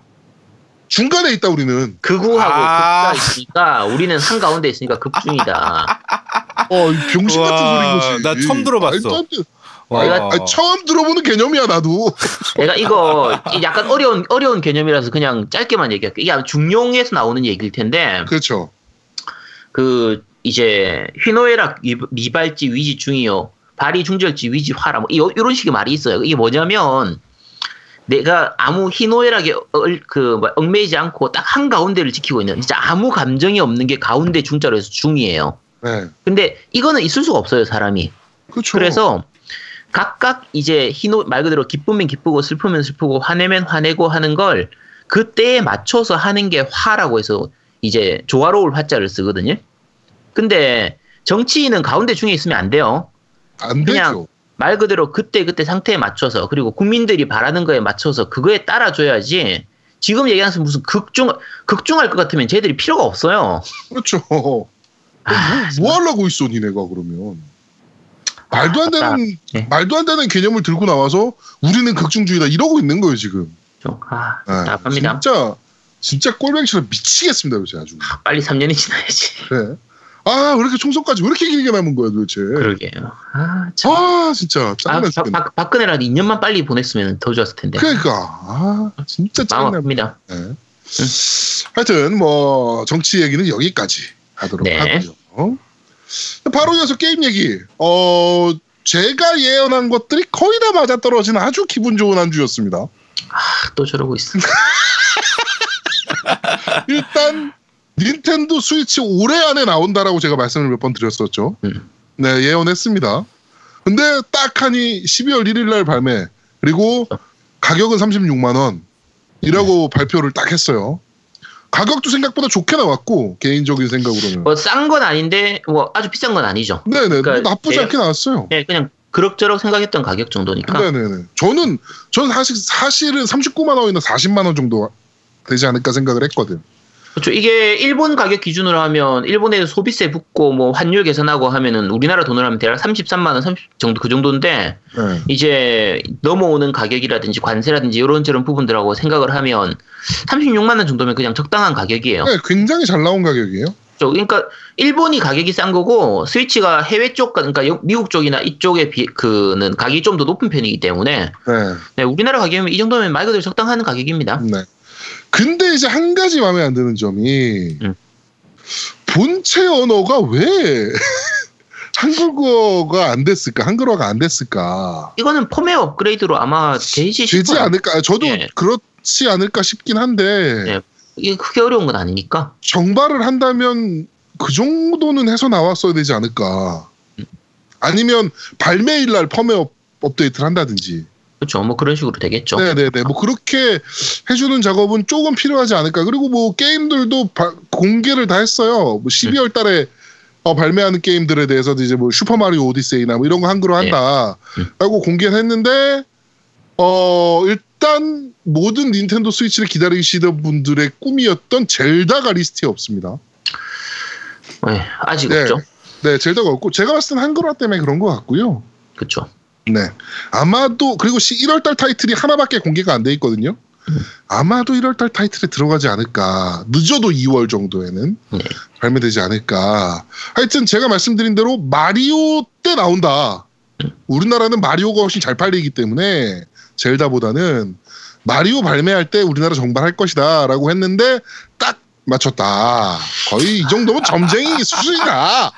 중간에 있다 우리는. 극우하고 아. 극가 있으니까 우리는 한 가운데 있으니까 극중이다 어, 이 병신 같은 소리인 거지. 나 처음 들어봤어. 와. 내가- 아니, 처음 들어보는 개념이야 나도. 내가 이거 약간 어려운 어려운 개념이라서 그냥 짧게만 얘기할게. 이게 아마 중용에서 나오는 얘기일 텐데 그렇죠. 그 이제 휘노애락 미- 미발지 위지 중이요 발이 중절지 위지 화라 뭐 이- 이런 식의 말이 있어요. 이게 뭐냐면 내가 아무 희노애락에 얼- 그뭐 얽매이지 않고 딱 한 가운데를 지키고 있는 진짜 아무 감정이 없는 게 가운데 중자로 해서 중이에요. 네. 근데 이거는 있을 수가 없어요 사람이. 그렇죠. 그래서 각각 이제 희노 말 그대로 기쁘면 기쁘고 슬프면 슬프고 화내면 화내고 하는 걸 그때에 맞춰서 하는 게 화라고 해서 이제 조화로울 화자를 쓰거든요. 근데 정치인은 가운데 중에 있으면 안 돼요. 안 그냥 되죠. 말 그대로 그때 그때 상태에 맞춰서 그리고 국민들이 바라는 거에 맞춰서 그거에 따라줘야지. 지금 얘기하는 무슨 극중 극중할 것 같으면 쟤들이 필요가 없어요. 그렇죠. 뭐, 아, 뭐 하려고 있어 니네가 그러면. 말도 안. 되는 네. 말도 안 되는 개념을 들고 나와서 우리는 극중주의다 이러고 있는 거예요 지금. 좀, 아, 네. 답답합니다. 진짜 진짜 꼴뱅이처럼 미치겠습니다 요새 아주. 빨리 3년이 지나야지. 그래. 아, 왜 이렇게 총선까지 왜 이렇게 길게 남은 거야, 도대체. 그러게요. 아, 참. 아, 진짜 아, 짜증나 박, 죽겠네. 박, 박근혜라도 2년만 빨리 보냈으면 더 좋았을 텐데. 그러니까 아, 진짜. 아픕니다. 네. 하여튼 뭐 정치 얘기는 여기까지 하도록 네. 하고요. 어? 바로 이어서 게임 얘기. 어 제가 예언한 것들이 거의 다 맞아 떨어지는 아주 기분 좋은 한 주였습니다. 아, 또 저러고 있어. 일단 닌텐도 스위치 올해 안에 나온다라고 제가 말씀을 몇 번 드렸었죠. 음. 네 예언했습니다. 근데 딱 하니 12월 1일 날 발매 그리고 가격은 36만 원이라고 발표를 딱 했어요. 가격도 생각보다 좋게 나왔고 개인적인 생각으로는 뭐 싼 건 아닌데 뭐 아주 비싼 건 아니죠. 네네 그러니까 뭐 나쁘지 예. 않게 나왔어요. 네, 그냥 그럭저럭 생각했던 가격 정도니까. 네네네. 저는 저는 사실 사실은 39만 원이나 40만 원 정도 되지 않을까 생각을 했거든. 그렇죠. 이게 일본 가격 기준으로 하면 일본에 소비세 붙고 뭐 환율 계산하고 하면은 우리나라 돈으로 하면 대략 33만 원, 30 정도 그 정도인데 네. 이제 넘어오는 가격이라든지 관세라든지 이런 저런 부분들하고 생각을 하면 36만 원 정도면 그냥 적당한 가격이에요. 네, 굉장히 잘 나온 가격이에요. 그렇죠. 그러니까 일본이 가격이 싼 거고 스위치가 해외 쪽 그러니까 여- 미국 쪽이나 이쪽에 비 그는 가격이 좀 더 높은 편이기 때문에 네. 네, 우리나라 가격이면 이 정도면 말 그대로 적당한 가격입니다. 네. 근데 이제 한 가지 마음에 안 드는 점이 음. 본체 언어가 왜 한국어가 안 됐을까? 한글화가 안 됐을까? 이거는 펌웨어 업그레이드로 아마 되지 되지. 않을까? 저도 예. 그렇지 않을까 싶긴 한데 예. 이게 크게 어려운 건 아니니까. 정발을 한다면 그 정도는 해서 나왔어야 되지 않을까? 아니면 발매일 날 펌웨어 업데이트를 한다든지. 그렇죠. 뭐 그런 식으로 되겠죠. 네네네. 뭐 그렇게 해주는 작업은 조금 필요하지 않을까. 그리고 뭐 게임들도 바- 공개를 다 했어요. 뭐 12월 달에 어, 발매하는 게임들에 대해서도 이제 뭐 슈퍼마리오 오디세이나 뭐 이런 거 한글로 한다. 음. 라고 공개를 했는데, 어, 일단 모든 닌텐도 스위치를 기다리시던 분들의 꿈이었던 젤다가 리스트에 없습니다. 네, 아직 네. 없죠. 네, 젤다가 없고, 제가 봤을 땐 한글화 때문에 그런 것 같고요. 그렇죠. 네. 아마도 그리고 1월달 타이틀이 하나밖에 공개가 안 돼 있거든요. 아마도 1월달 타이틀에 들어가지 않을까. 늦어도 2월 정도에는 네. 발매되지 않을까. 하여튼 제가 말씀드린 대로 마리오 때 나온다. 우리나라는 마리오가 훨씬 잘 팔리기 때문에 젤다보다는 마리오 발매할 때 우리나라 정발할 것이다라고 했는데 딱 맞췄다. 거의 이 정도면 점쟁이 수준이다.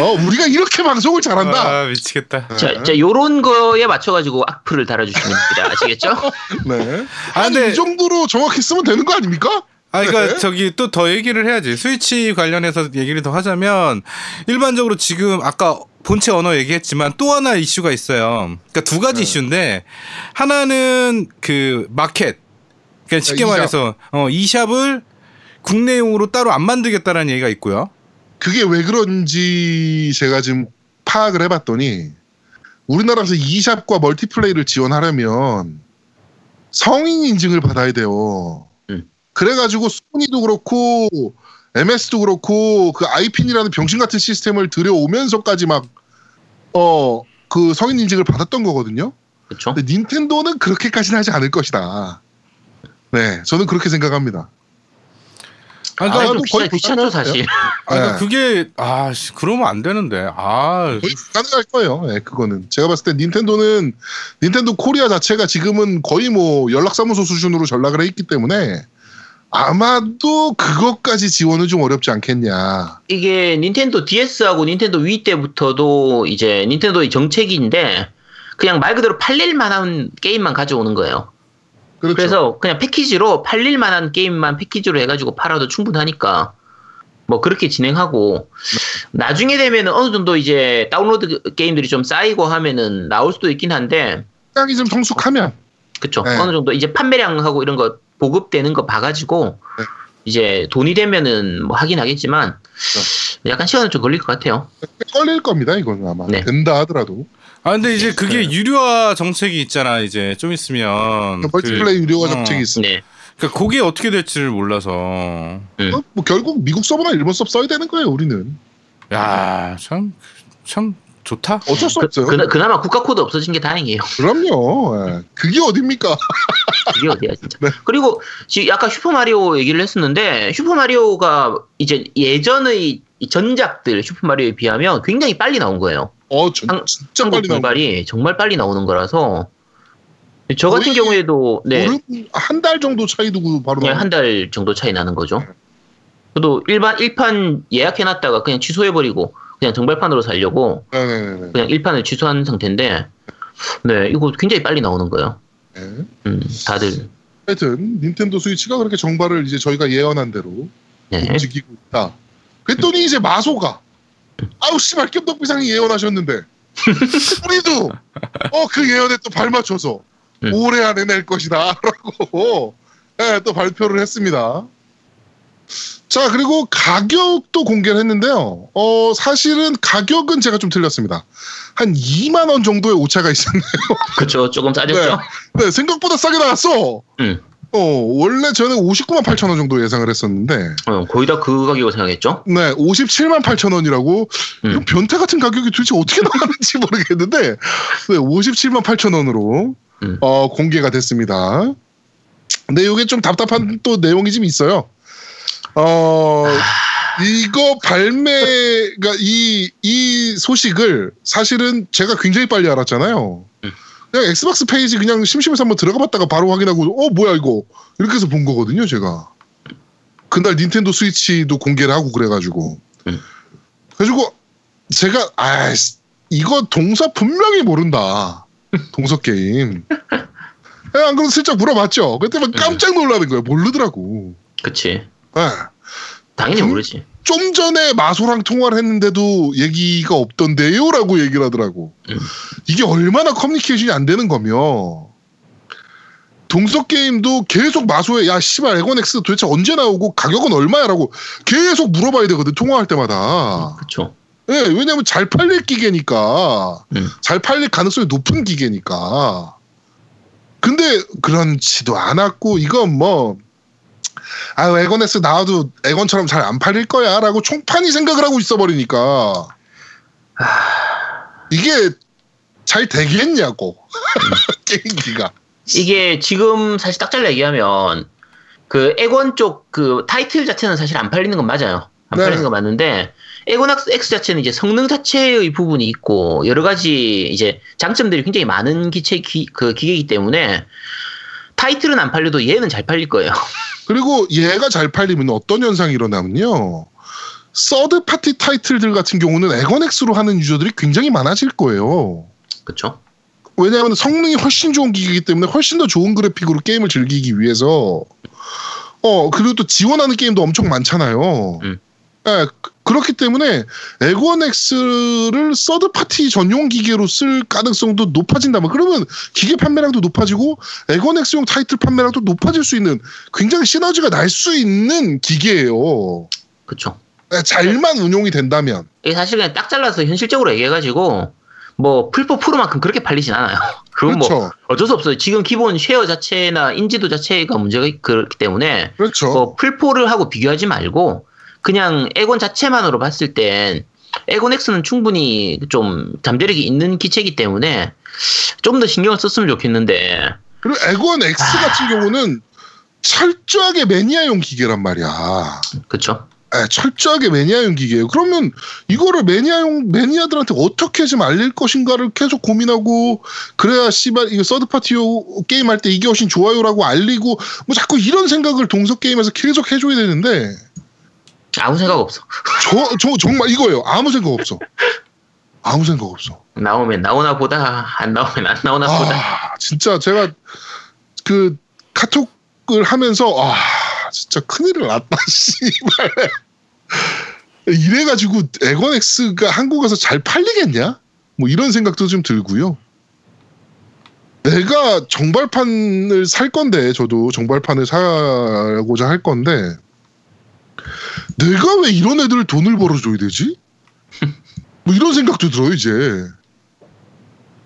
어, 우리가 이렇게 방송을 잘한다. 아 미치겠다. 자, 자, 요런 거에 맞춰가지고 악플을 달아주시면 됩니다. 아시겠죠? 네. 아, 아니 근데- 이 정도로 정확히 쓰면 되는 거 아닙니까? 아, 그러니까 네. 저기 또 더 얘기를 해야지. 스위치 관련해서 얘기를 더 하자면 일반적으로 지금 아까 본체 언어 얘기했지만 또 하나 이슈가 있어요. 그러니까 두 가지 네. 이슈인데 하나는 그 마켓. 그러니까 쉽게 아. 말해서 어, 이 샵을 국내용으로 따로 안 만들겠다라는 얘기가 있고요. 그게 왜 그런지 제가 지금 파악을 해봤더니 우리나라에서 e샵과 멀티플레이를 지원하려면 성인 인증을 받아야 돼요. 음. 그래가지고 소니도 그렇고 MS도 그렇고 그 아이핀이라는 병신 같은 시스템을 들여오면서까지 막 어 그 성인 인증을 받았던 거거든요. 그렇죠. 근데 닌텐도는 그렇게까지는 하지 않을 것이다. 네, 저는 그렇게 생각합니다. 아, 아, 그러니까, 아, 좀 거의 비싸죠 사실. 아, 그러니까 네. 그게 아 씨, 그러면 안 되는데. 아 거의 가능할 거예요. 예, 그거는 제가 봤을 때 닌텐도는 닌텐도 코리아 자체가 지금은 거의 뭐 연락사무소 수준으로 전락을 해 있기 때문에 아마도 그것까지 지원은 좀 어렵지 않겠냐. 이게 닌텐도 DS하고 닌텐도 위 때부터도 이제 닌텐도의 정책인데 그냥 말 그대로 팔릴 만한 게임만 가져오는 거예요. 그렇죠. 그래서 그냥 패키지로 팔릴 만한 게임만 패키지로 해가지고 팔아도 충분하니까 뭐 그렇게 진행하고 나중에 되면은 어느 정도 이제 다운로드 게임들이 좀 쌓이고 하면은 나올 수도 있긴 한데 시장이 좀 성숙하면 그쵸 네. 어느 정도 이제 판매량하고 이런 거 보급되는 거 봐가지고 네. 이제 돈이 되면은 뭐 하긴 하겠지만 약간 시간은 좀 걸릴 것 같아요. 걸릴 겁니다. 이거는 아마 네. 된다 하더라도 아 근데 이제 그게 네. 유료화 정책이 있잖아 이제 좀 있으면 멀티플레이 유료화 어. 정책이 있습니다. 네. 그러니까 그게 어떻게 될지를 몰라서 음. 어, 뭐 결국 미국 서버나 일본 서버 써야 되는 거예요. 우리는 야참참 좋다. 어쩔 수 그, 없어요. 그, 그나마 국가 코드 없어진 게 다행이에요. 그럼요. 예. 그게 어딥니까? 그게 어디야 진짜. 네. 그리고 지금 아까 슈퍼 마리오 얘기를 했었는데 슈퍼 마리오가 이제 예전의 이 전작들 슈퍼 마리오에 비하면 굉장히 빨리 나온 거예요. 어, 전, 한- 진짜 한국 빨리 분발이 정말 빨리 나오는 거라서 저 같은 경우에도 네, 한 달 정도 차이 두고 바로 나온 한달 정도 차이 나는 거죠. 저도 일반 1판 예약해 놨다가 그냥 취소해 버리고 그냥 정발판으로 살려고 네네네. 그냥 1판을 취소한 상태인데 네 이거 굉장히 빨리 나오는 거예요. 네. 음, 다들 하여튼 닌텐도 스위치가 그렇게 정발을 이제 저희가 예언한 대로 네. 움직이고 있다. 그랬더니 이제 마소가 아우 씨발 깸덕비상이 예언하셨는데 우리도 어 그 예언에 또 발맞춰서 음. 올해 안에 낼 것이다라고 예, 또 발표를 했습니다. 자 그리고 가격도 공개를 했는데요. 어 사실은 가격은 제가 좀 틀렸습니다. 한 2만 원 정도의 오차가 있었네요. 그렇죠. 조금 싸졌죠. 네, 생각보다 싸게 나왔어. 음. 어, 원래 저는 59만 8천 원 정도 예상을 했었는데, 어, 거의 다 그 가격을 생각했죠. 네, 57만 8천 원이라고, 음. 변태 같은 가격이 도대체 어떻게 나왔는지 모르겠는데, 네, 57만 8천 원으로, 음. 어, 공개가 됐습니다. 근데 이게 좀 답답한 또 내용이 좀 있어요. 어, 이거 발매가 이, 이 소식을 사실은 제가 굉장히 빨리 알았잖아요. 음. 그냥 엑스박스 페이지 그냥 심심해서 한번 들어가 봤다가 바로 확인하고, 어, 뭐야, 이거. 이렇게 해서 본 거거든요, 제가. 그날 닌텐도 스위치도 공개를 하고 그래가지고. 음. 그래가지고 제가, 아 이거 동서 분명히 모른다. 동서 게임. 예, 안 그래도 슬쩍 물어봤죠. 그때 막 깜짝 놀라는 거예요. 모르더라고. 그치. 예. 당연히 음. 모르지. 좀 전에 마소랑 통화를 했는데도 얘기가 없던데요? 라고 얘기를 하더라고. 음. 이게 얼마나 커뮤니케이션이 안 되는 거며. 동서 게임도 계속 마소에 야 씨발 엑원엑스 도대체 언제 나오고 가격은 얼마야? 라고 계속 물어봐야 되거든 통화할 때마다 그쵸. 예, 왜냐면 잘 팔릴 기계니까 음. 잘 팔릴 가능성이 높은 기계니까 근데 그런지도 않았고 이건 뭐 아, 에건엑스 나와도 에건처럼 잘 안 팔릴 거야 라고 총판이 생각을 하고 있어 버리니까 이게 잘 되겠냐고 게임기가 이게 지금 사실 딱 잘라 얘기하면 그 에곤 쪽그 타이틀 자체는 사실 안 팔리는 건 맞아요. 안 네. 팔리는 건 맞는데 에곤 X 자체는 이제 성능 자체의 부분이 있고 여러 가지 이제 장점들이 굉장히 많은 기체 기, 그 기계이기 때문에 타이틀은 안 팔려도 얘는 잘 팔릴 거예요. 그리고 얘가 잘 팔리면 어떤 현상이 일어나면요 서드 파티 타이틀들 같은 경우는 에건엑스로 하는 유저들이 굉장히 많아질 거예요 그렇죠? 왜냐하면 성능이 훨씬 좋은 기기이기 때문에 훨씬 더 좋은 그래픽으로 게임을 즐기기 위해서 어 그리고 또 지원하는 게임도 엄청 많잖아요. 음. 예, 그- 그렇기 때문에 엑원 X를 third party 전용 기계로 쓸 가능성도 높아진다면 그러면 기계 판매량도 높아지고 엑원 X용 타이틀 판매량도 높아질 수 있는 굉장히 시너지가 날 수 있는 기계예요. 그렇죠. 예, 잘만 운용이 된다면. 이게 사실 그냥 딱 잘라서 현실적으로 얘기해가지고 뭐 플포 프로만큼 그렇게 팔리진 않아요. 그건 뭐 그렇죠. 어쩔 수 없어요. 지금 기본 share 자체나 인지도 자체가 문제가 그렇기 때문에 그렇죠. 뭐 플포를 하고 비교하지 말고 그냥 엑원 자체만으로 봤을 땐 엑원 X는 충분히 좀 잠재력이 있는 기체이기 때문에 좀 더 신경을 썼으면 좋겠는데 그리고 엑원 X 같은 경우는 철저하게 매니아용 기계란 말이야. 그쵸? 에, 철저하게 매니아용 기계예요. 그러면 이거를 매니아용 매니아들한테 어떻게 좀 알릴 것인가를 계속 고민하고 그래야 씨발 이거 third party 게임 할 때 이게 훨씬 좋아요라고 알리고 뭐 자꾸 이런 생각을 동서 게임에서 계속 해줘야 되는데 아무 생각 없어. 저, 저 정말 이거예요. 아무 생각 없어. 아무 생각 없어. 나오면 나오나 보다 안 나오면 안 나오나 보다. 아, 진짜 제가 그 카톡을 하면서 아, 진짜 큰일을 났다, 씨발. 이래가지고 에건엑스가 한국에서 잘 팔리겠냐? 뭐 이런 생각도 좀 들고요. 내가 정발판을 살 건데, 저도 정발판을 사고자 할 건데, 내가 왜 이런 애들 돈을 벌어줘야 되지? 뭐 이런 생각도 들어요, 이제.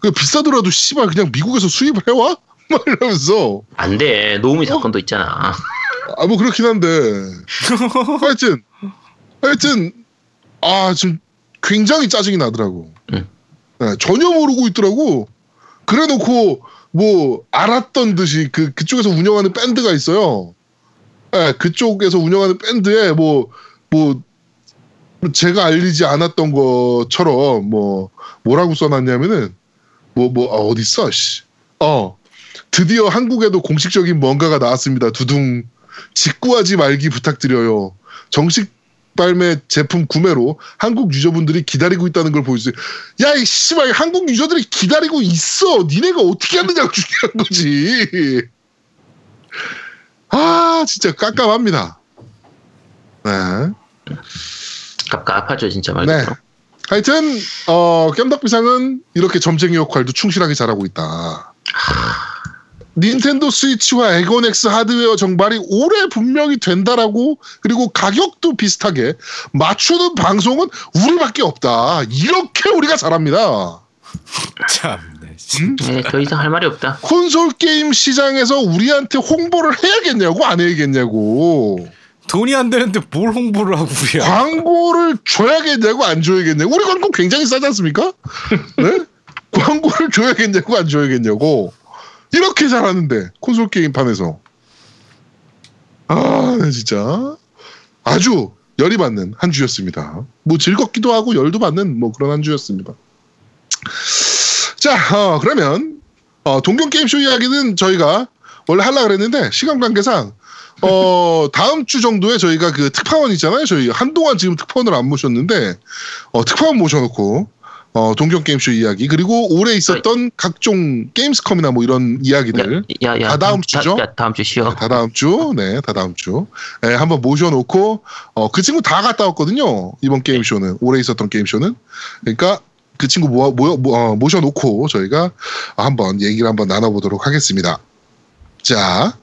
그 비싸더라도 씨발 그냥 미국에서 수입을 해와? 막 이러면서 안 돼. 노우미 사건도 있잖아. 아 뭐 그렇긴 한데 하여튼 하여튼 아 지금 굉장히 짜증이 나더라고. 응. 네, 전혀 모르고 있더라고. 그래놓고 뭐 알았던 듯이 그 그쪽에서 운영하는 밴드가 있어요. 네, 그쪽에서 운영하는 밴드에 뭐 뭐 제가 알리지 않았던 것처럼 뭐 뭐라고 써놨냐면은 뭐 뭐 아, 어디 있어? 씨. 어 드디어 한국에도 공식적인 뭔가가 나왔습니다. 두둥 직구하지 말기 부탁드려요. 정식 발매 제품 구매로 한국 유저분들이 기다리고 있다는 걸 보여주세요. 야, 이 씨발 한국 유저들이 기다리고 있어. 니네가 어떻게 하느냐가 중요한 거지. 아, 진짜 깜깜합니다. 네. 갑갑하죠 진짜 말 네. 그대로. 하여튼 어, 깸덕비상은 이렇게 점쟁이 역할도 충실하게 잘하고 있다. 닌텐도 스위치와 에고넥스 하드웨어 정발이 올해 분명히 된다라고 그리고 가격도 비슷하게 맞추는 방송은 우리밖에 없다. 이렇게 우리가 잘합니다. 참. 네. 음? 네, 더 이상 할 말이 없다. 콘솔 게임 시장에서 우리한테 홍보를 해야겠냐고 안 해야겠냐고 돈이 안 되는데 뭘 홍보를 하고 우리야. 광고를 줘야겠냐고 안 줘야겠냐고 우리 광고 굉장히 싸지 않습니까? 네? 광고를 줘야겠냐고 안 줘야겠냐고 이렇게 잘하는데 콘솔 게임판에서 아 네, 진짜 아주 열이 받는 한 주였습니다. 뭐 즐겁기도 하고 열도 받는 뭐 그런 한 주였습니다. 자 어, 그러면 어, 동경 게임쇼 이야기는 저희가 원래 하려 그랬는데 시간 관계상 어 다음 주 정도에 저희가 그 특파원 있잖아요. 저희 한동안 지금 특파원을 안 모셨는데 어 특파원 모셔놓고 어 동경 게임쇼 이야기 그리고 올해 있었던 각종 게임스컴이나 뭐 이런 이야기들 야, 야, 다 다음 주죠? 야, 다음 주 쉬어. 다 다음 주, 네, 다 다음 주, 예, 한번 모셔놓고, 어, 그 친구 다 갔다 왔거든요. 이번 게임쇼는, 올해 있었던 게임쇼는. 그러니까 그 친구 모아, 모여, 모, 어, 모셔놓고 저희가 한번 얘기를 한번 나눠보도록 하겠습니다. 자,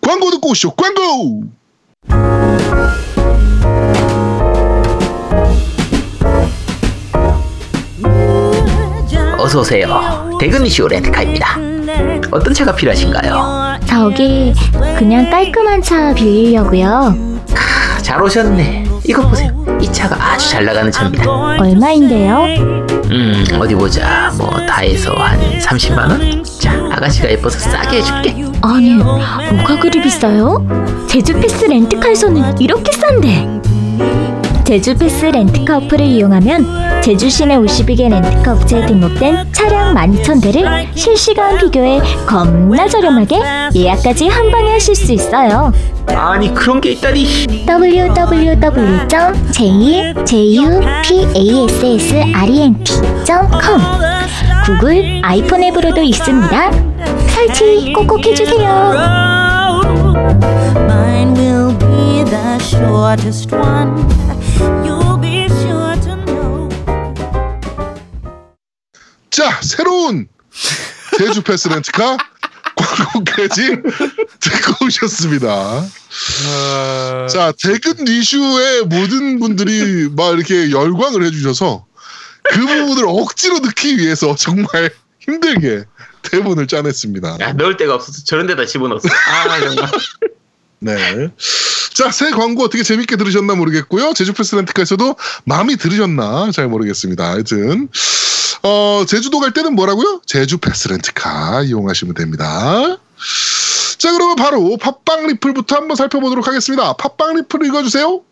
광고 듣고 오시죠. 광고! 어서 오세요. 대근이쇼 렌트카입니다. 어떤 차가 필요하신가요? 저기 그냥 깔끔한 차 빌리려고요. 아, 잘 오셨네. 이거 보세요. 이 차가 아주 잘 나가는 차입니다. 얼마인데요? 음, 어디 보자. 뭐 다 해서 한 30만 원? 자, 아가씨가 예뻐서 싸게 해줄게. 아니 뭐가 그리 비싸요? 제주 패스 렌트카에서는 이렇게 싼데. 제주 패스 렌트카 어플을 이용하면 제주 시내 52개 렌트카 업체에 등록된 차량 12,000대를 실시간 비교해 겁나 저렴하게 예약까지 한 방에 하실 수 있어요. 아니 그런 게 있다니. www.jupassrent.com 구글 아이폰 앱으로도 있습니다. 설치 꼭꼭 해주세요. Mine will be the shortest one. 자, 새로운 제주 패스 렌트카 광고까지 듣고 오셨습니다. 아, 자, 대근 리슈의 모든 분들이 막 이렇게 열광을 해주셔서 그 부분을 억지로 넣기 위해서 정말 힘들게 대본을 짜냈습니다. 야, 넣을 데가 없어서 저런 데다 집어넣었어. 아, 정말. 네. 자, 새 광고 어떻게 재밌게 들으셨나 모르겠고요. 제주 패스 렌트카에서도 마음이 들으셨나 잘 모르겠습니다. 하여튼, 어, 제주도 갈 때는 뭐라고요? 제주 패스 렌트카 이용하시면 됩니다. 자, 그러면 바로 팟빵 리플부터 한번 살펴보도록 하겠습니다. 팟빵 리플 읽어주세요.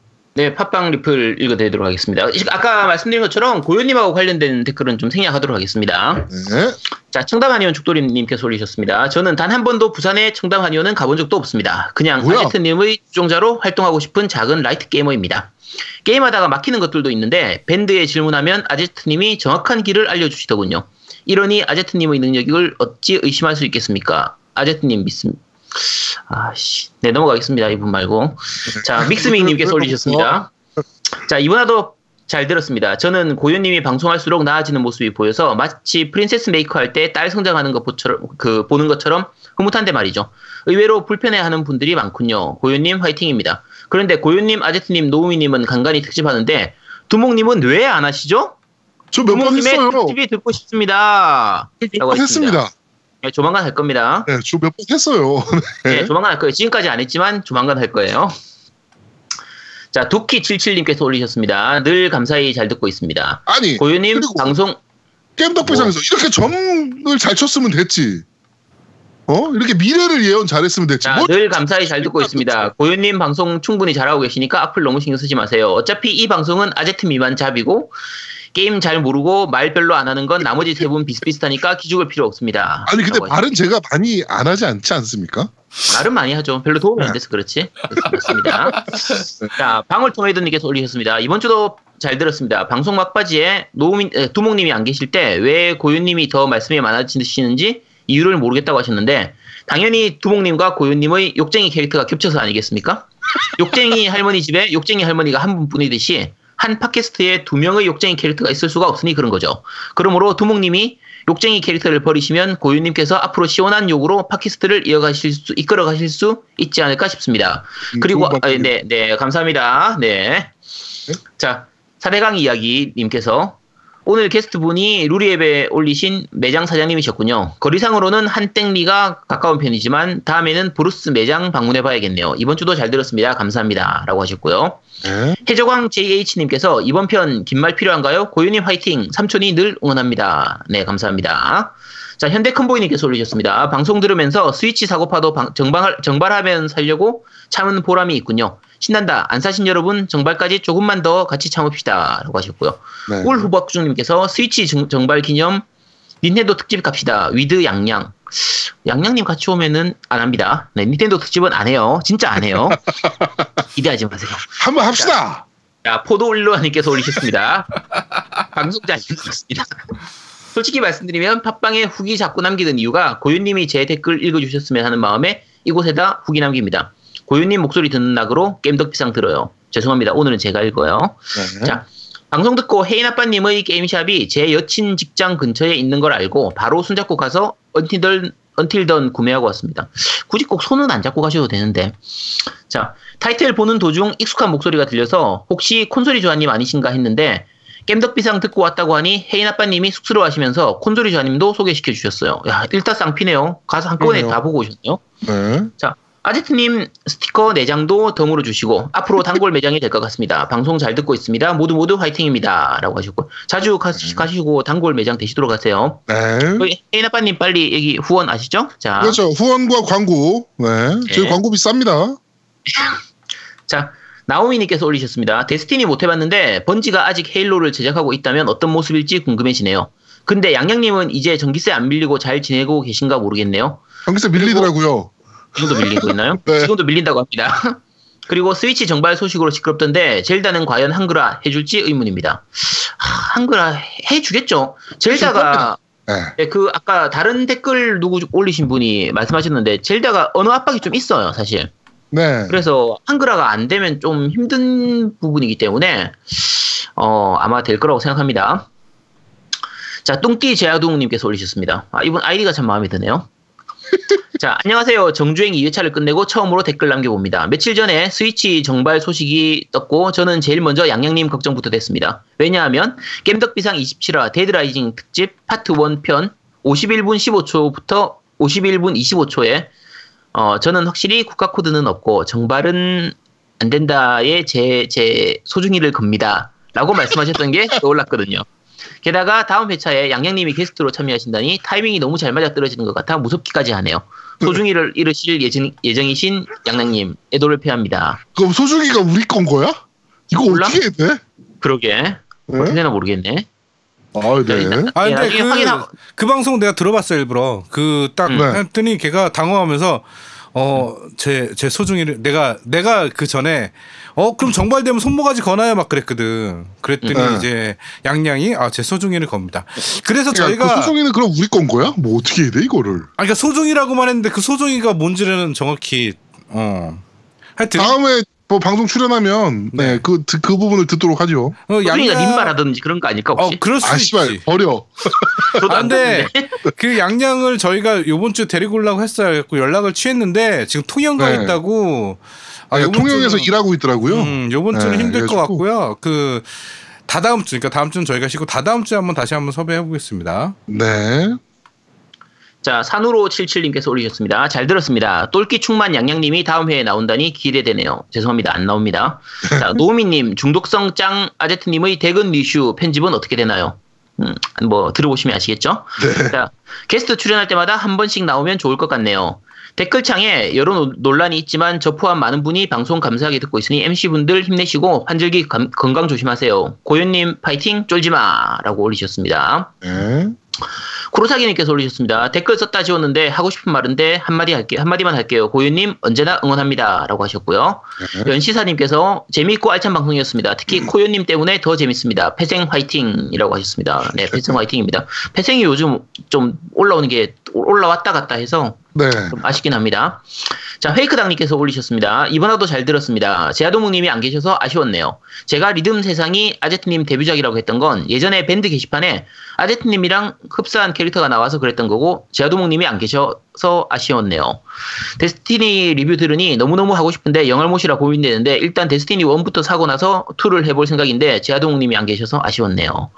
네, 팟빵 리플 읽어드리도록 하겠습니다. 아까 말씀드린 것처럼 고요님하고 관련된 댓글은 좀 생략하도록 하겠습니다. 네. 자, 청담 한의원 죽돌이님께서 올리셨습니다. 저는 단 한 번도 부산의 청담 한의원은 가본 적도 없습니다. 그냥? 아제트님의 주종자로 활동하고 싶은 작은 light 게이머입니다. 게임하다가 막히는 것들도 있는데 밴드에 질문하면 아제트님이 정확한 길을 알려주시더군요. 이러니 아제트님의 능력을 어찌 의심할 수 있겠습니까? 아제트님 믿습. 아씨, 네 넘어가겠습니다. 이분 말고. 자, 믹스밍님께서 올리셨습니다. 자, 이번 화도 잘 들었습니다. 저는 고현님이 방송할수록 나아지는 모습이 보여서 마치 프린세스 메이커 할 때 딸 성장하는 것처럼 그 보는 것처럼 흐뭇한데 말이죠. 의외로 불편해하는 분들이 많군요. 고현님 화이팅입니다. 그런데 고현님, 아제트님, 노우미님은 간간히 특집하는데 두목님은 왜 안 하시죠? 저 몇번 두목님의 했어요. 특집이 듣고 싶습니다. 몇 라고 번 했습니다. 네, 조만간 할 겁니다. 네, 저 몇 번 했어요. 네, 조만간 할 거예요. 지금까지 안 했지만 조만간 할 거예요. 자, 도키77님께서 올리셨습니다. 늘 감사히 잘 듣고 있습니다. 아니, 고유님 방송 겜덕비상에서 뭐. 이렇게 점을 잘 쳤으면 됐지. 어? 이렇게 미래를 예언 잘했으면 됐지. 자, 뭐 늘 감사히 잘 듣고 있습니다. 고현님 방송 충분히 잘하고 계시니까 악플 너무 신경 쓰지 마세요. 어차피 이 방송은 아제트 미만 잡이고 게임 잘 모르고 말 별로 안 하는 건 나머지 세 분 비슷비슷하니까 기죽을 필요 없습니다. 아니 근데 말은 제가 많이 안 하지 않지 않습니까? 말은 많이 하죠. 별로 도움이 안 돼서 그렇지. 그렇습니다. 자, 방울토마이드님께서 올리셨습니다. 이번 주도 잘 들었습니다. 방송 막바지에 노우민, 에, 두목님이 안 계실 때 왜 고윤님이 더 말씀이 많아지시는지 이유를 모르겠다고 하셨는데 당연히 두목님과 고윤님의 욕쟁이 캐릭터가 겹쳐서 아니겠습니까? 욕쟁이 할머니 집에 욕쟁이 할머니가 한 분뿐이듯이 한 팟캐스트에 두 명의 욕쟁이 캐릭터가 있을 수가 없으니 그런 거죠. 그러므로 두목님이 욕쟁이 캐릭터를 버리시면 고윤님께서 앞으로 시원한 욕으로 팟캐스트를 이어가실 수, 이끌어 가실 수 있지 않을까 싶습니다. 음, 그리고, 아. 네, 네, 감사합니다. 네. 자, 사대강 이야기님께서 오늘 게스트분이 루리웹에 올리신 매장 사장님이셨군요. 거리상으로는 한땡리가 가까운 편이지만 다음에는 브루스 매장 방문해 봐야겠네요. 이번 주도 잘 들었습니다. 감사합니다. 라고 하셨고요. 네. 해적왕 JH님께서 이번 편 긴 말 필요한가요? 고유님 화이팅! 삼촌이 늘 응원합니다. 네, 감사합니다. 자, 현대 큰보이님께서 올리셨습니다. 방송 들으면서 스위치 사고파도 방- 정발, 정발하면 살려고 참은 보람이 있군요. 신난다. 안 사신 여러분 정발까지 조금만 더 같이 참읍시다. 라고 하셨고요. 네. 울 후박중님께서 스위치 정, 정발 기념 닌텐도 특집 갑시다. with 양양. 양양님 같이 오면은 안 합니다. 네, 닌텐도 특집은 안 해요. 진짜 안 해요. 기대하지 마세요. 한번 합시다. 자, 포도올로아님께서 올리셨습니다. 방송 잘 읽었습니다. 솔직히 말씀드리면 팟빵에 후기 자꾸 남기는 이유가 고윤님이 제 댓글 읽어주셨으면 하는 마음에 이곳에다 후기 남깁니다. 고윤님 목소리 듣는 낙으로 겜덕비상 들어요. 죄송합니다. 오늘은 제가 읽어요. 네. 자, 방송 듣고 혜인 아빠님의 게임샵이 제 여친 직장 근처에 있는 걸 알고 바로 손잡고 가서 언틸던, 언틸던 구매하고 왔습니다. 굳이 꼭 손은 안 잡고 가셔도 되는데. 자, 타이틀 보는 도중 익숙한 목소리가 들려서 혹시 콘솔이 조아님 아니신가 했는데 겜덕비상 듣고 왔다고 하니 혜인 아빠님이 쑥스러워 하시면서 콘솔이 조아님도 소개시켜 주셨어요. 야, 일타 쌍피네요. 가서 한꺼번에. 다 보고 오셨네요. 네. 자, 아지트님 스티커 4장도 덤으로 주시고 앞으로 단골 매장이 될 것 같습니다. 방송 잘 듣고 있습니다. 모두 모두 화이팅입니다. 라고 하셨고 자주 가, 시고 단골 매장 되시도록 하세요. 네. 저희 혜인 아빠님 빨리 여기 후원 아시죠? 자, 그렇죠. 후원과 광고. 네. 저희 네. 광고 비쌉니다. 자 나오미님께서 올리셨습니다. 데스티니 못 해봤는데 번지가 아직 헤일로를 제작하고 있다면 어떤 모습일지 궁금해지네요. 근데 양양님은 이제 전기세 안 밀리고 잘 지내고 계신가 모르겠네요. 전기세 밀리더라고요. 지금도 밀리고 있나요? 네. 지금도 밀린다고 합니다. 그리고 스위치 정발 소식으로 시끄럽던데 젤다는 과연 한글화 해줄지 의문입니다. 하, 한글화 해주겠죠. 젤다가 네. 네, 그 아까 다른 댓글 누구 올리신 분이 말씀하셨는데 젤다가 언어 압박이 좀 있어요, 사실. 네. 그래서 한글화가 안 되면 좀 힘든 부분이기 때문에 어, 아마 될 거라고 생각합니다. 자, 뚱띠 제아동님께서 올리셨습니다. 아, 이분 아이디가 참 마음에 드네요. 자, 안녕하세요. 정주행 2회차를 끝내고 처음으로 댓글 남겨봅니다. 며칠 전에 스위치 정발 소식이 떴고 저는 제일 먼저 양양님 걱정부터 됐습니다. 왜냐하면 겜덕비상 27화 데드라이징 특집 파트 1편 51분 15초부터 51분 25초에 어, 저는 확실히 국가 코드는 없고 정발은 안 된다에 제, 제 소중이를 겁니다. 라고 말씀하셨던 게 떠올랐거든요. 게다가 다음 회차에 양양님이 게스트로 참여하신다니 타이밍이 너무 잘 맞아 떨어지는 것 같아 무섭기까지 하네요. 소중이를 잃으실 예정, 예정이신 양양님, 애도를 표합니다. 그럼 소중이가 우리 건 거야? 이거 몰라? 어떻게 해야 돼? 그러게. 네? 어떻게 되나 모르겠네. 아, 자, 네. 일단- 아 예, 근데 나중에 그, 확인하고 그 방송 내가 들어봤어 일부러 그딱 음. 네. 했더니 걔가 당황하면서 어제제 소중이를 내가 내가 그 전에 어 그럼 정발되면 손모가지 거나요 막 그랬거든 그랬더니 네. 이제 양양이 아 제 소중이를 겁니다 그래서 그러니까 저희가 그 소중이는 그럼 우리 건 거야? 뭐 어떻게 해야 돼 이거를? 아 그러니까 소중이라고만 했는데 그 소중이가 뭔지는 정확히 어 하여튼 다음에 뭐 방송 출연하면 네. 네, 그, 그, 그 부분을 듣도록 하죠. 어, 소중이가 양양- 림바라든지 그런 거 아닐까 어 혹시? 그럴 수 아, 씨발, 있지 버려. 저도 아, 안. 그 양양을 저희가 요번 주 데리고 오려고 했어요. 연락을 취했는데 지금 통영 가 네. 있다고. 아, 요번 통영에서 주는- 일하고 있더라고요. 음, 요번 주는 네, 힘들 것 그래가지고. 같고요. 그 다다음 주, 그러니까 다음 주는 저희가 쉬고 다다음 주에 한번 다시 한번 섭외해 보겠습니다. 네. 자, 산으로 77님께서 올리셨습니다. 잘 들었습니다. 똘끼 충만 양양님이 다음 회에 나온다니 기대되네요. 죄송합니다. 안 나옵니다. 자, 노우미님, 중독성 짱 아제트님의 대근 리슈 편집은 어떻게 되나요? 음, 뭐 들어보시면 아시겠죠? 자, 게스트 출연할 때마다 한 번씩 나오면 좋을 것 같네요. 댓글창에 여러 노- 논란이 있지만 저 포함 많은 분이 방송 감사하게 듣고 있으니 MC분들 힘내시고 환절기 감- 건강 조심하세요. 고현님 파이팅 쫄지마 라고 올리셨습니다. 네. 쿠로사기님께서 올리셨습니다. 댓글 썼다 지웠는데 하고 싶은 말인데 한마디 할게 한마디만 할게요. 고윤님 언제나 응원합니다 라고 하셨고요. 연시사님께서 재미있고 알찬 방송이었습니다. 특히 코요님 때문에 더 재밌습니다. 패생 화이팅 이라고 하셨습니다. 네, 패생 화이팅입니다. 패생이 요즘 좀 올라오는 게 올라왔다 갔다 해서 네. 좀 아쉽긴 합니다. 자, 페이크당님께서 올리셨습니다. 이번화도 잘 들었습니다. 제아도목님이 안 계셔서 아쉬웠네요. 제가 리듬 세상이 아제트님 데뷔작이라고 했던 건 예전에 밴드 게시판에 아제트님이랑 흡사한 캐릭터가 나와서 그랬던 거고 제아도목님이 안 계셔서 아쉬웠네요. 데스티니 리뷰 들으니 너무너무 하고 싶은데 영알못이라 고민되는데 일단 데스티니 1부터 사고 나서 2를 해볼 생각인데 제아도목님이 안 계셔서 아쉬웠네요.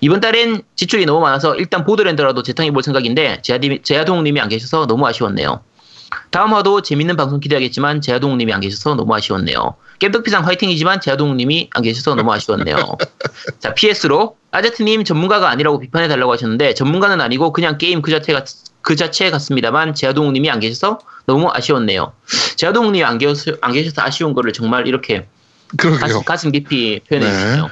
이번 달엔 지출이 너무 많아서 일단 보드랜드라도 재탕해볼 생각인데 제아동님이 안 계셔서 너무 아쉬웠네요. 다음 화도 재밌는 방송 기대하겠지만 제아동님이 안 계셔서 너무 아쉬웠네요. 깸덕피상 화이팅이지만 제아동님이 안 계셔서 너무 아쉬웠네요. 자 PS로 아제트님 전문가가 아니라고 비판해달라고 하셨는데 전문가는 아니고 그냥 게임 그 자체가 그 자체 같습니다만 제아동님이 안 계셔서 너무 아쉬웠네요. 제아동님이 안 계셔서 안 계셔서 아쉬운 거를 정말 이렇게. 가슴, 가슴 깊이 표현해 네. 주시네요.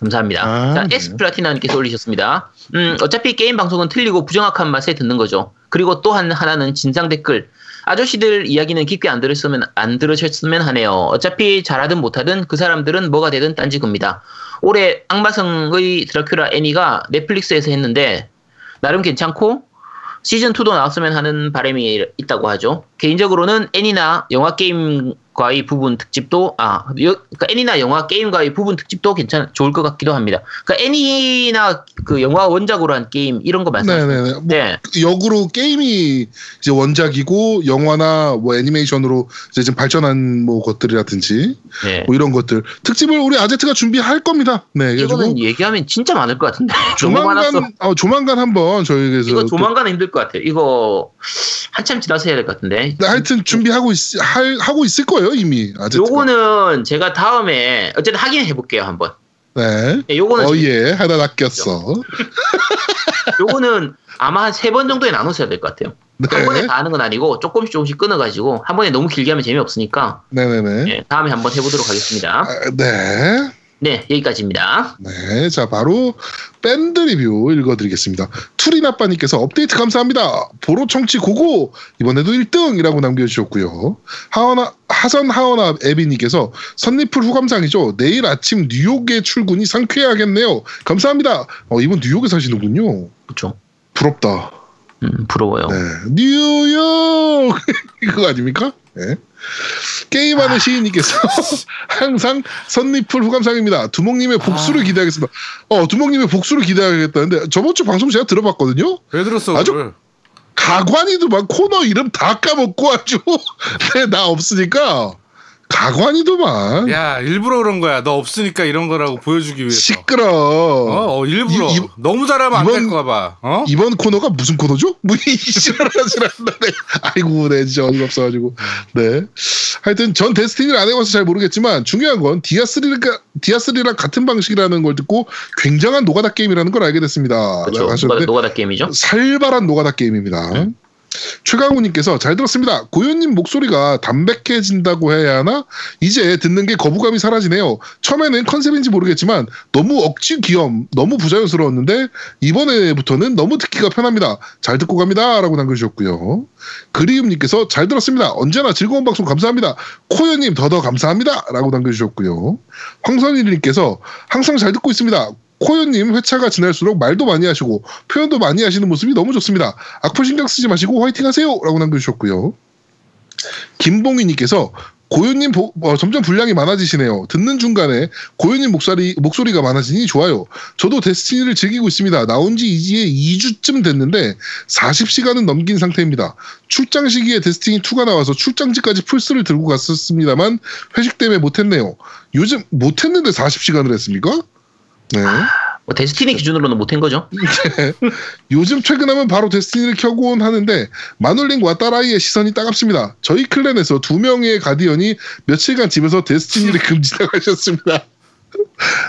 감사합니다. 아, 자, 네. 에스플라티나님께서 올리셨습니다. 음, 어차피 게임 방송은 틀리고 부정확한 맛에 듣는 거죠. 그리고 또한 하나는 진상 댓글. 아저씨들 이야기는 깊게 안 들으셨으면 안 들으셨으면 하네요. 어차피 잘하든 못하든 그 사람들은 뭐가 되든 딴지 겁니다. 올해 악마성의 드라큘라 애니가 넷플릭스에서 했는데 나름 괜찮고 시즌 2도 나왔으면 하는 바람이 있다고 하죠. 개인적으로는 애니나 영화 게임 과의 부분 특집도 아 여- 그러니까 애니나 영화 게임 과의 부분 특집도 괜찮 좋을 것 같기도 합니다. 그러니까 애니나 그 영화 원작으로 한 게임 이런 거 말씀하시는 네네네. 뭐 네. 역으로 게임이 이제 원작이고 영화나 뭐 애니메이션으로 이제 좀 발전한 뭐 것들이라든지 네. 뭐 이런 것들 특집을 우리 아제트가 준비할 겁니다. 네, 이거는 얘기하면 진짜 많을 것 같은데. 조만간 어, 조만간 한번 저희에서 이거 또- 조만간 힘들 것 같아요. 이거 한참 지나서 해야 될 것 같은데. 네, 하여튼 준비하고 있 할, 하고 있을 거예요 이미 아제트가. 요거는 제가 다음에 어쨌든 확인해 볼게요 한번. 네. 네, 요거는 어예 하나 낚였어. 요거는 아마 한 세 번 정도에 나눠서 해야 될 것 같아요. 한 번에 네. 다 하는 건 아니고 조금씩 조금씩 끊어가지고 한 번에 너무 길게 하면 재미없으니까 네네네. 예, 다음에 한번 해보도록 하겠습니다. 아, 네. 네 여기까지입니다. 네, 자 바로 밴드 리뷰 읽어드리겠습니다. 투리나빠님께서 업데이트 감사합니다. 보로 청취 고고 이번에도 1등이라고 남겨주셨고요. 하원아 하선 하원아 에비님께서 선리풀 후감상이죠. 내일 아침 뉴욕에 출근이 상쾌하겠네요. 감사합니다. 어, 이분 뉴욕에 사시는군요. 그렇죠. 부럽다. 음, 부러워요. 네, 뉴욕 이거 아닙니까? 네. 게임하는 시인님께서 항상 선리풀 후감상입니다. 두목님의 복수를 기대하겠습니다. 어, 두목님의 복수를 기대하겠다는데 저번 주 방송 제가 들어봤거든요. 왜 들었어? 아주- 그걸? 가관이도 막 코너 이름 다 까먹고 아주 네, 나 없으니까 가관이도만 야 일부러 그런 거야. 너 없으니까 이런 거라고 보여주기 위해서. 시끄러. 어, 어, 일부러 이- 이- 너무 잘하면 안 이번- 될까 봐. 어? 이번 코너가 무슨 코너죠? 뭐 이시랄하질 않는데 아이고 네 진짜 어이가 없어가지고 네 하여튼 전 데스티니를 안 해봐서 잘 모르겠지만 중요한 건 디아3랑 디아3랑 같은 방식이라는 걸 듣고 굉장한 노가다 게임이라는 걸 알게 됐습니다 그렇죠. 노가다, 노가다 게임이죠. 살벌한 노가다 게임입니다. 최강우님께서 잘 들었습니다. 고현님 목소리가 담백해진다고 해야 하나? 이제 듣는 게 거부감이 사라지네요. 처음에는 컨셉인지 모르겠지만 너무 억지 귀염, 너무 부자연스러웠는데 이번에부터는 너무 듣기가 편합니다. 잘 듣고 갑니다 라고 남겨주셨고요. 그리움님께서 잘 들었습니다. 언제나 즐거운 방송 감사합니다. 코현님 더더 감사합니다 라고 남겨주셨고요. 황선일님께서 항상 잘 듣고 있습니다. 코요님 회차가 지날수록 말도 많이 하시고 표현도 많이 하시는 모습이 너무 좋습니다. 악플 신경 쓰지 마시고 화이팅 하세요! 라고 남겨주셨고요. 김봉희님께서 고요님 보- 어, 점점 분량이 많아지시네요. 듣는 중간에 고요님 목소리, 목소리가 많아지니 좋아요. 저도 데스티니를 즐기고 있습니다. 나온 지 이제 2주쯤 됐는데 40시간은 넘긴 상태입니다. 출장 시기에 데스티니2가 나와서 출장지까지 풀스를 들고 갔었습니다만 회식 때문에 못했네요. 요즘 못했는데 40시간을 했습니까? 네. 뭐 데스티니 기준으로는 못한 거죠. 요즘 퇴근하면 바로 데스티니를 켜곤 하는데 마놀링과 딸아이의 시선이 따갑습니다. 저희 클랜에서 두 명의 가디언이 며칠간 집에서 데스티니를 금지당하셨습니다.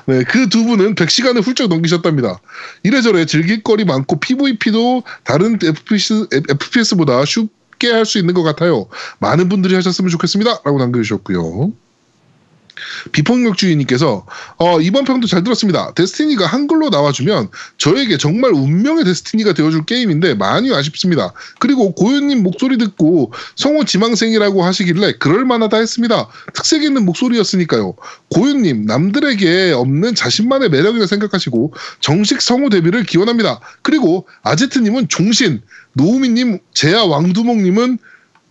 네, 그 두 분은 100시간을 훌쩍 넘기셨답니다. 이래저래 즐길 거리 많고 PVP도 다른 FPS, FPS보다 쉽게 할 수 있는 것 같아요. 많은 분들이 하셨으면 좋겠습니다. 라고 남겨주셨고요. 비폭력 주의님께서 어, 이번 평도 잘 들었습니다. 데스티니가 한글로 나와주면 저에게 정말 운명의 데스티니가 되어줄 게임인데 많이 아쉽습니다. 그리고 고현님 목소리 듣고 성우 지망생이라고 하시길래 그럴만하다 했습니다. 특색 있는 목소리였으니까요. 고현님 남들에게 없는 자신만의 매력이라 생각하시고 정식 성우 데뷔를 기원합니다. 그리고 아제트님은 종신, 노우미님, 제야 왕두목님은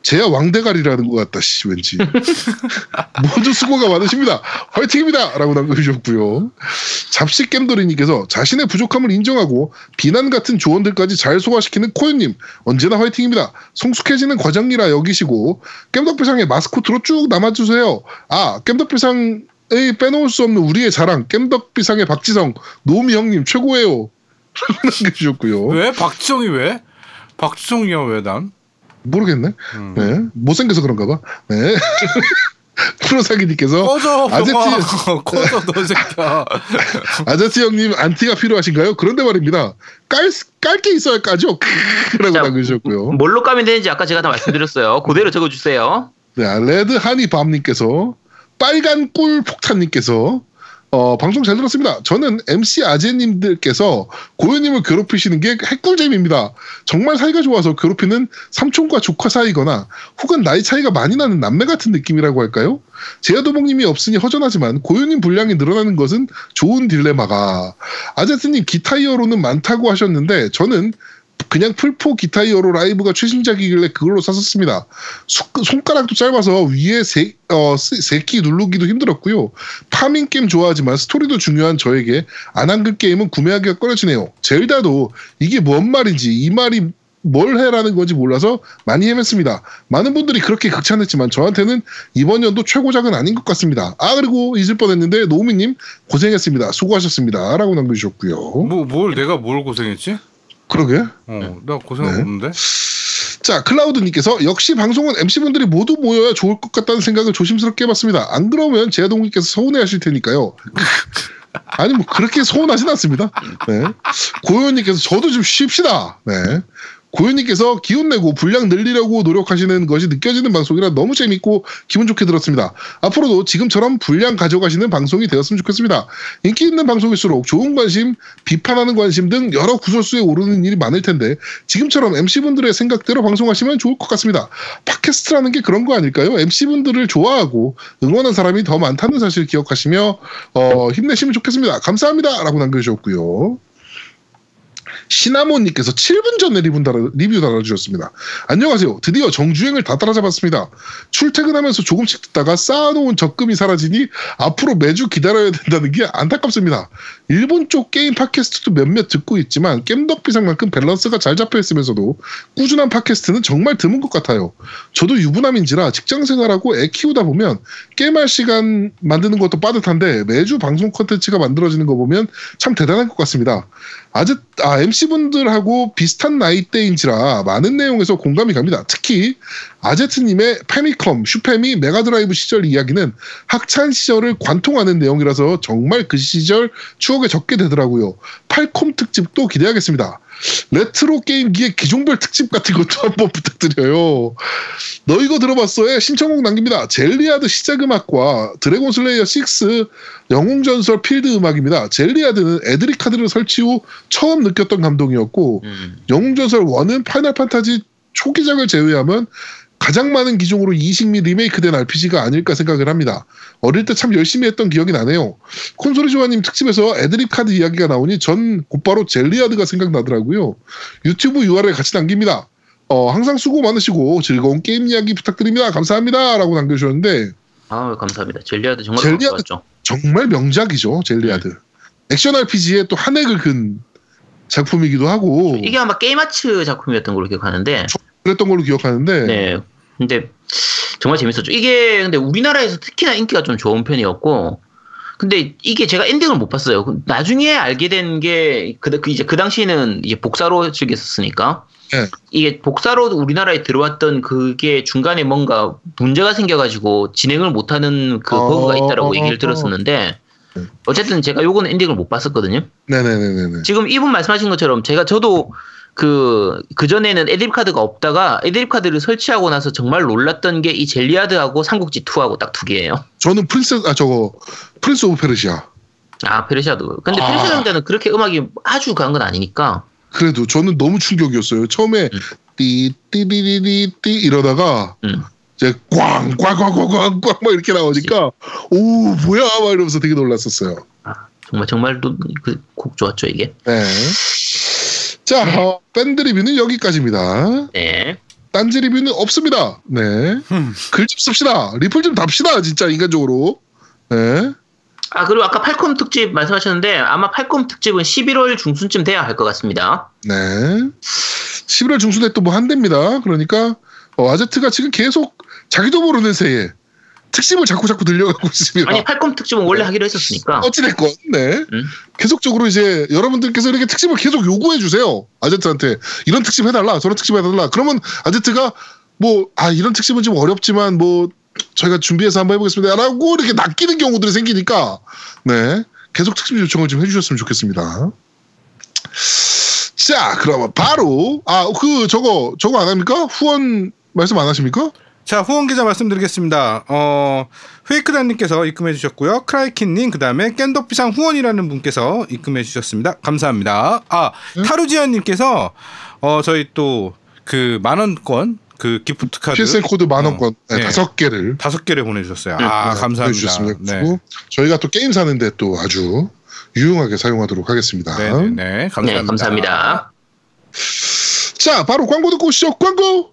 제야 왕대가리라는 것 같다, 씨, 왠지. 모두 수고가 많으십니다. 화이팅입니다! 라고 남겨주셨고요. 잡식 겜돌이님께서 자신의 부족함을 인정하고 비난 같은 조언들까지 잘 소화시키는 코요님, 언제나 화이팅입니다. 성숙해지는 과정이라 여기시고, 겜덕비상의 마스코트로 쭉 남아주세요. 아, 겜덕비상 에 빼놓을 수 없는 우리의 자랑, 겜덕비상의 박지성, 노미 형님 최고예요. 남겨주셨고요. 왜 박지성이 왜? 박지성이야 왜 난? 모르겠네. 음. 네. 못생겨서 그런가 봐. 네. 프로사기님께서 꺼져 병아. 꺼져 너 새끼야. 아저씨 형님 안티가 필요하신가요? 그런데 말입니다. 깔, 깔게 있어야 까죠? 라고 자, 남겨주셨고요. 뭘로 까면 되는지 아까 제가 다 말씀드렸어요. 그대로 적어주세요. 네, 레드 하니 밤님께서 빨간 꿀 폭탄님께서 어, 방송 잘 들었습니다. 저는 MC 아재님들께서 고현님을 괴롭히시는 게 핵꿀잼입니다. 정말 사이가 좋아서 괴롭히는 삼촌과 조카 사이거나 혹은 나이 차이가 많이 나는 남매 같은 느낌이라고 할까요? 제야두목님이 없으니 허전하지만 고현님 분량이 늘어나는 것은 좋은 딜레마가 아제트님 기타 히어로는 많다고 하셨는데 저는 그냥 플포 기타 히어로 라이브가 최신작이길래 그걸로 샀었습니다. 수- 손가락도 짧아서 위에 세, 어, 세 키 누르기도 힘들었고요. farming 게임 좋아하지만 스토리도 중요한 저에게 안한글 게임은 구매하기가 꺼려지네요. 젤다도 이게 뭔 말인지 이 말이 뭘 해라는 건지 몰라서 많이 헤맸습니다. 많은 분들이 그렇게 극찬했지만 저한테는 이번 연도 최고작은 아닌 것 같습니다. 아 그리고 잊을 뻔했는데 노우미님 고생했습니다. 수고하셨습니다. 라고 남겨주셨고요. 뭐 뭘 내가 뭘 고생했지? 그러게. 어, 나 고생 네. 없는데. 자, 클라우드님께서 역시 방송은 MC분들이 모두 모여야 좋을 것 같다는 생각을 조심스럽게 해봤습니다. 안 그러면 제아동님께서 서운해 하실 테니까요. 아니, 뭐, 그렇게 서운하진 않습니다. 네. 고현님께서 저도 좀 쉽시다. 네. 고현님께서 기운 내고 분량 늘리려고 노력하시는 것이 느껴지는 방송이라 너무 재밌고 기분 좋게 들었습니다. 앞으로도 지금처럼 분량 가져가시는 방송이 되었으면 좋겠습니다. 인기 있는 방송일수록 좋은 관심, 비판하는 관심 등 여러 구설수에 오르는 일이 많을 텐데 지금처럼 MC분들의 생각대로 방송하시면 좋을 것 같습니다. 팟캐스트라는 게 그런 거 아닐까요? MC분들을 좋아하고 응원한 사람이 더 많다는 사실 기억하시며 어, 힘내시면 좋겠습니다. 감사합니다. 라고 남겨주셨고요. 시나몬님께서 7분 전에 리뷰, 달아, 리뷰 달아주셨습니다. 안녕하세요. 드디어 정주행을 다 따라잡았습니다. 출퇴근하면서 조금씩 듣다가 쌓아놓은 적금이 사라지니 앞으로 매주 기다려야 된다는 게 안타깝습니다. 일본 쪽 게임 팟캐스트도 몇몇 듣고 있지만 겜덕비상만큼 밸런스가 잘 잡혀 있으면서도 꾸준한 팟캐스트는 정말 드문 것 같아요. 저도 유부남인지라 직장 생활하고 애 키우다 보면 게임할 시간 만드는 것도 빠듯한데 매주 방송 컨텐츠가 만들어지는 거 보면 참 대단한 것 같습니다. 아직 아, MC분들하고 비슷한 나이대인지라 많은 내용에서 공감이 갑니다. 특히 아제트님의 패미컴, 슈패미, 메가드라이브 시절 이야기는 학창 시절을 관통하는 내용이라서 정말 그 시절 추억에 젖게 되더라고요. 팔콤 특집도 기대하겠습니다. 레트로 게임기의 기종별 특집 같은 것도 한번 부탁드려요. 너 이거 들어봤어의 신청곡 남깁니다. 젤리아드 시작 음악과 드래곤 슬레이어 6 영웅 전설 필드 음악입니다. 젤리아드는 애드립 카드를 설치 후 처음 느꼈던 감동이었고 음. 영웅 전설 1은 파이널 판타지 초기작을 제외하면 가장 많은 기종으로 이식 및 리메이크된 RPG가 아닐까 생각을 합니다. 어릴 때 참 열심히 했던 기억이 나네요. 콘솔이 조아님 특집에서 애드립 카드 이야기가 나오니 전 곧바로 젤리아드가 생각나더라고요. 유튜브 URL 같이 남깁니다. 어, 항상 수고 많으시고 즐거운 게임 이야기 부탁드립니다. 감사합니다. 라고 남겨주셨는데 아 감사합니다. 젤리아드 정말 젤리아드-. 정말 명작이죠. 젤리아드. 액션 RPG에 또 한 획을 그은 작품이기도 하고 이게 아마 게임아츠 작품이었던 걸로 기억하는데, 그랬던 걸로 기억하는데 네. 근데 정말 재밌었죠. 이게 근데 우리나라에서 특히나 인기가 좀 좋은 편이었고, 근데 이게 제가 엔딩을 못 봤어요. 그 나중에 알게 된게 그, 그 이제 그 당시에는 이제 복사로 즐겼었으니까. 네. 이게 복사로 우리나라에 들어왔던 그게 중간에 뭔가 문제가 생겨가지고 진행을 못하는 그 어, 버그가 있다라고 어, 얘기를 어. 들었었는데 어쨌든 제가 요거는 엔딩을 못 봤었거든요. 네네네네네. 지금 이분 말씀하신 것처럼 제가 저도 그, 그전에는 애드립 카드가 없다가 애드립 카드를 설치하고 나서 정말 놀랐던 게 이 젤리아드하고 삼국지 2하고 딱 두 개예요. 저는 프린스 아 저거 프린스 오브 페르시아. 아, 페르시아도. 근데 아. 페르시아 상자는 그렇게 음악이 아주 강한 건 아니니까. 그래도 저는 너무 충격이었어요. 처음에 음. 띠띠리리띠 이러다가 음. 이제 꽝 꽝 꽝 꽝 꽝 꽝 막 이렇게 나오니까 오 뭐야 막 이러면서 되게 놀랐었어요. 정말, 정말 또 그 곡 좋았죠, 이게. 네. 자, 어, 밴드 리뷰는 여기까지입니다. 네. 딴지 리뷰는 없습니다. 네. 글좀 씁시다. 리플 좀 답시다. 진짜 인간적으로. 네. 아, 그리고 아까 팔콤 특집 말씀하셨는데 아마 팔콤 특집은 11월 중순쯤 돼야 할 것 같습니다. 네. 11월 중순에 또 뭐 한답니다. 그러니까 어, 아제트가 지금 계속 자기도 모르는 새에 특집을 자꾸 자꾸 들려가고 있습니다. 아니, 팔콤 특집은 원래 하기로 했었으니까. 어찌됐건, 네. 음. 계속적으로 이제 여러분들께서 이렇게 특집을 계속 요구해 주세요. 아제트한테. 이런 특집 해달라, 저런 특집 해달라. 그러면 아제트가 뭐, 아, 이런 특집은 좀 어렵지만 뭐, 저희가 준비해서 한번 해보겠습니다. 라고 이렇게 낚이는 경우들이 생기니까, 네. 계속 특집 요청을 좀 해주셨으면 좋겠습니다. 자, 그러면 바로, 아, 그, 저거, 저거 안 합니까? 후원 말씀 안 하십니까? 자 후원 계좌 말씀드리겠습니다. 어 페이크단님께서 입금해 주셨고요. 크라이킨님 그다음에 겜덕비상 후원이라는 분께서 입금해 주셨습니다. 감사합니다. 아 타루지안님께서 어 저희 또 그 만원권 그 기프트 카드 PSN 코드 만 원권 어, 네, 네. 다섯 개를 다섯 개를 보내주셨어요. 네, 아 네, 감사합니다. 보내주셨습니다. 네. 그리고 저희가 또 게임 사는데 또 아주 유용하게 사용하도록 하겠습니다. 네네네 감사합니다. 네, 감사합니다. 자, 바로 광고 듣고 오시죠. 광고.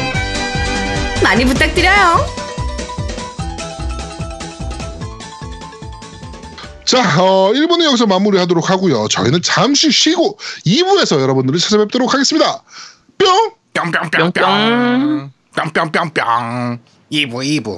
많이 부탁드려요. 자, 어, 1부는 여기서 마무리하도록 하고요. 저희는 잠시 쉬고 2부에서 여러분들을 찾아뵙도록 하겠습니다. 뿅! 뿅뿅뿅뿅 뿅뿅뿅뿅 이부 이부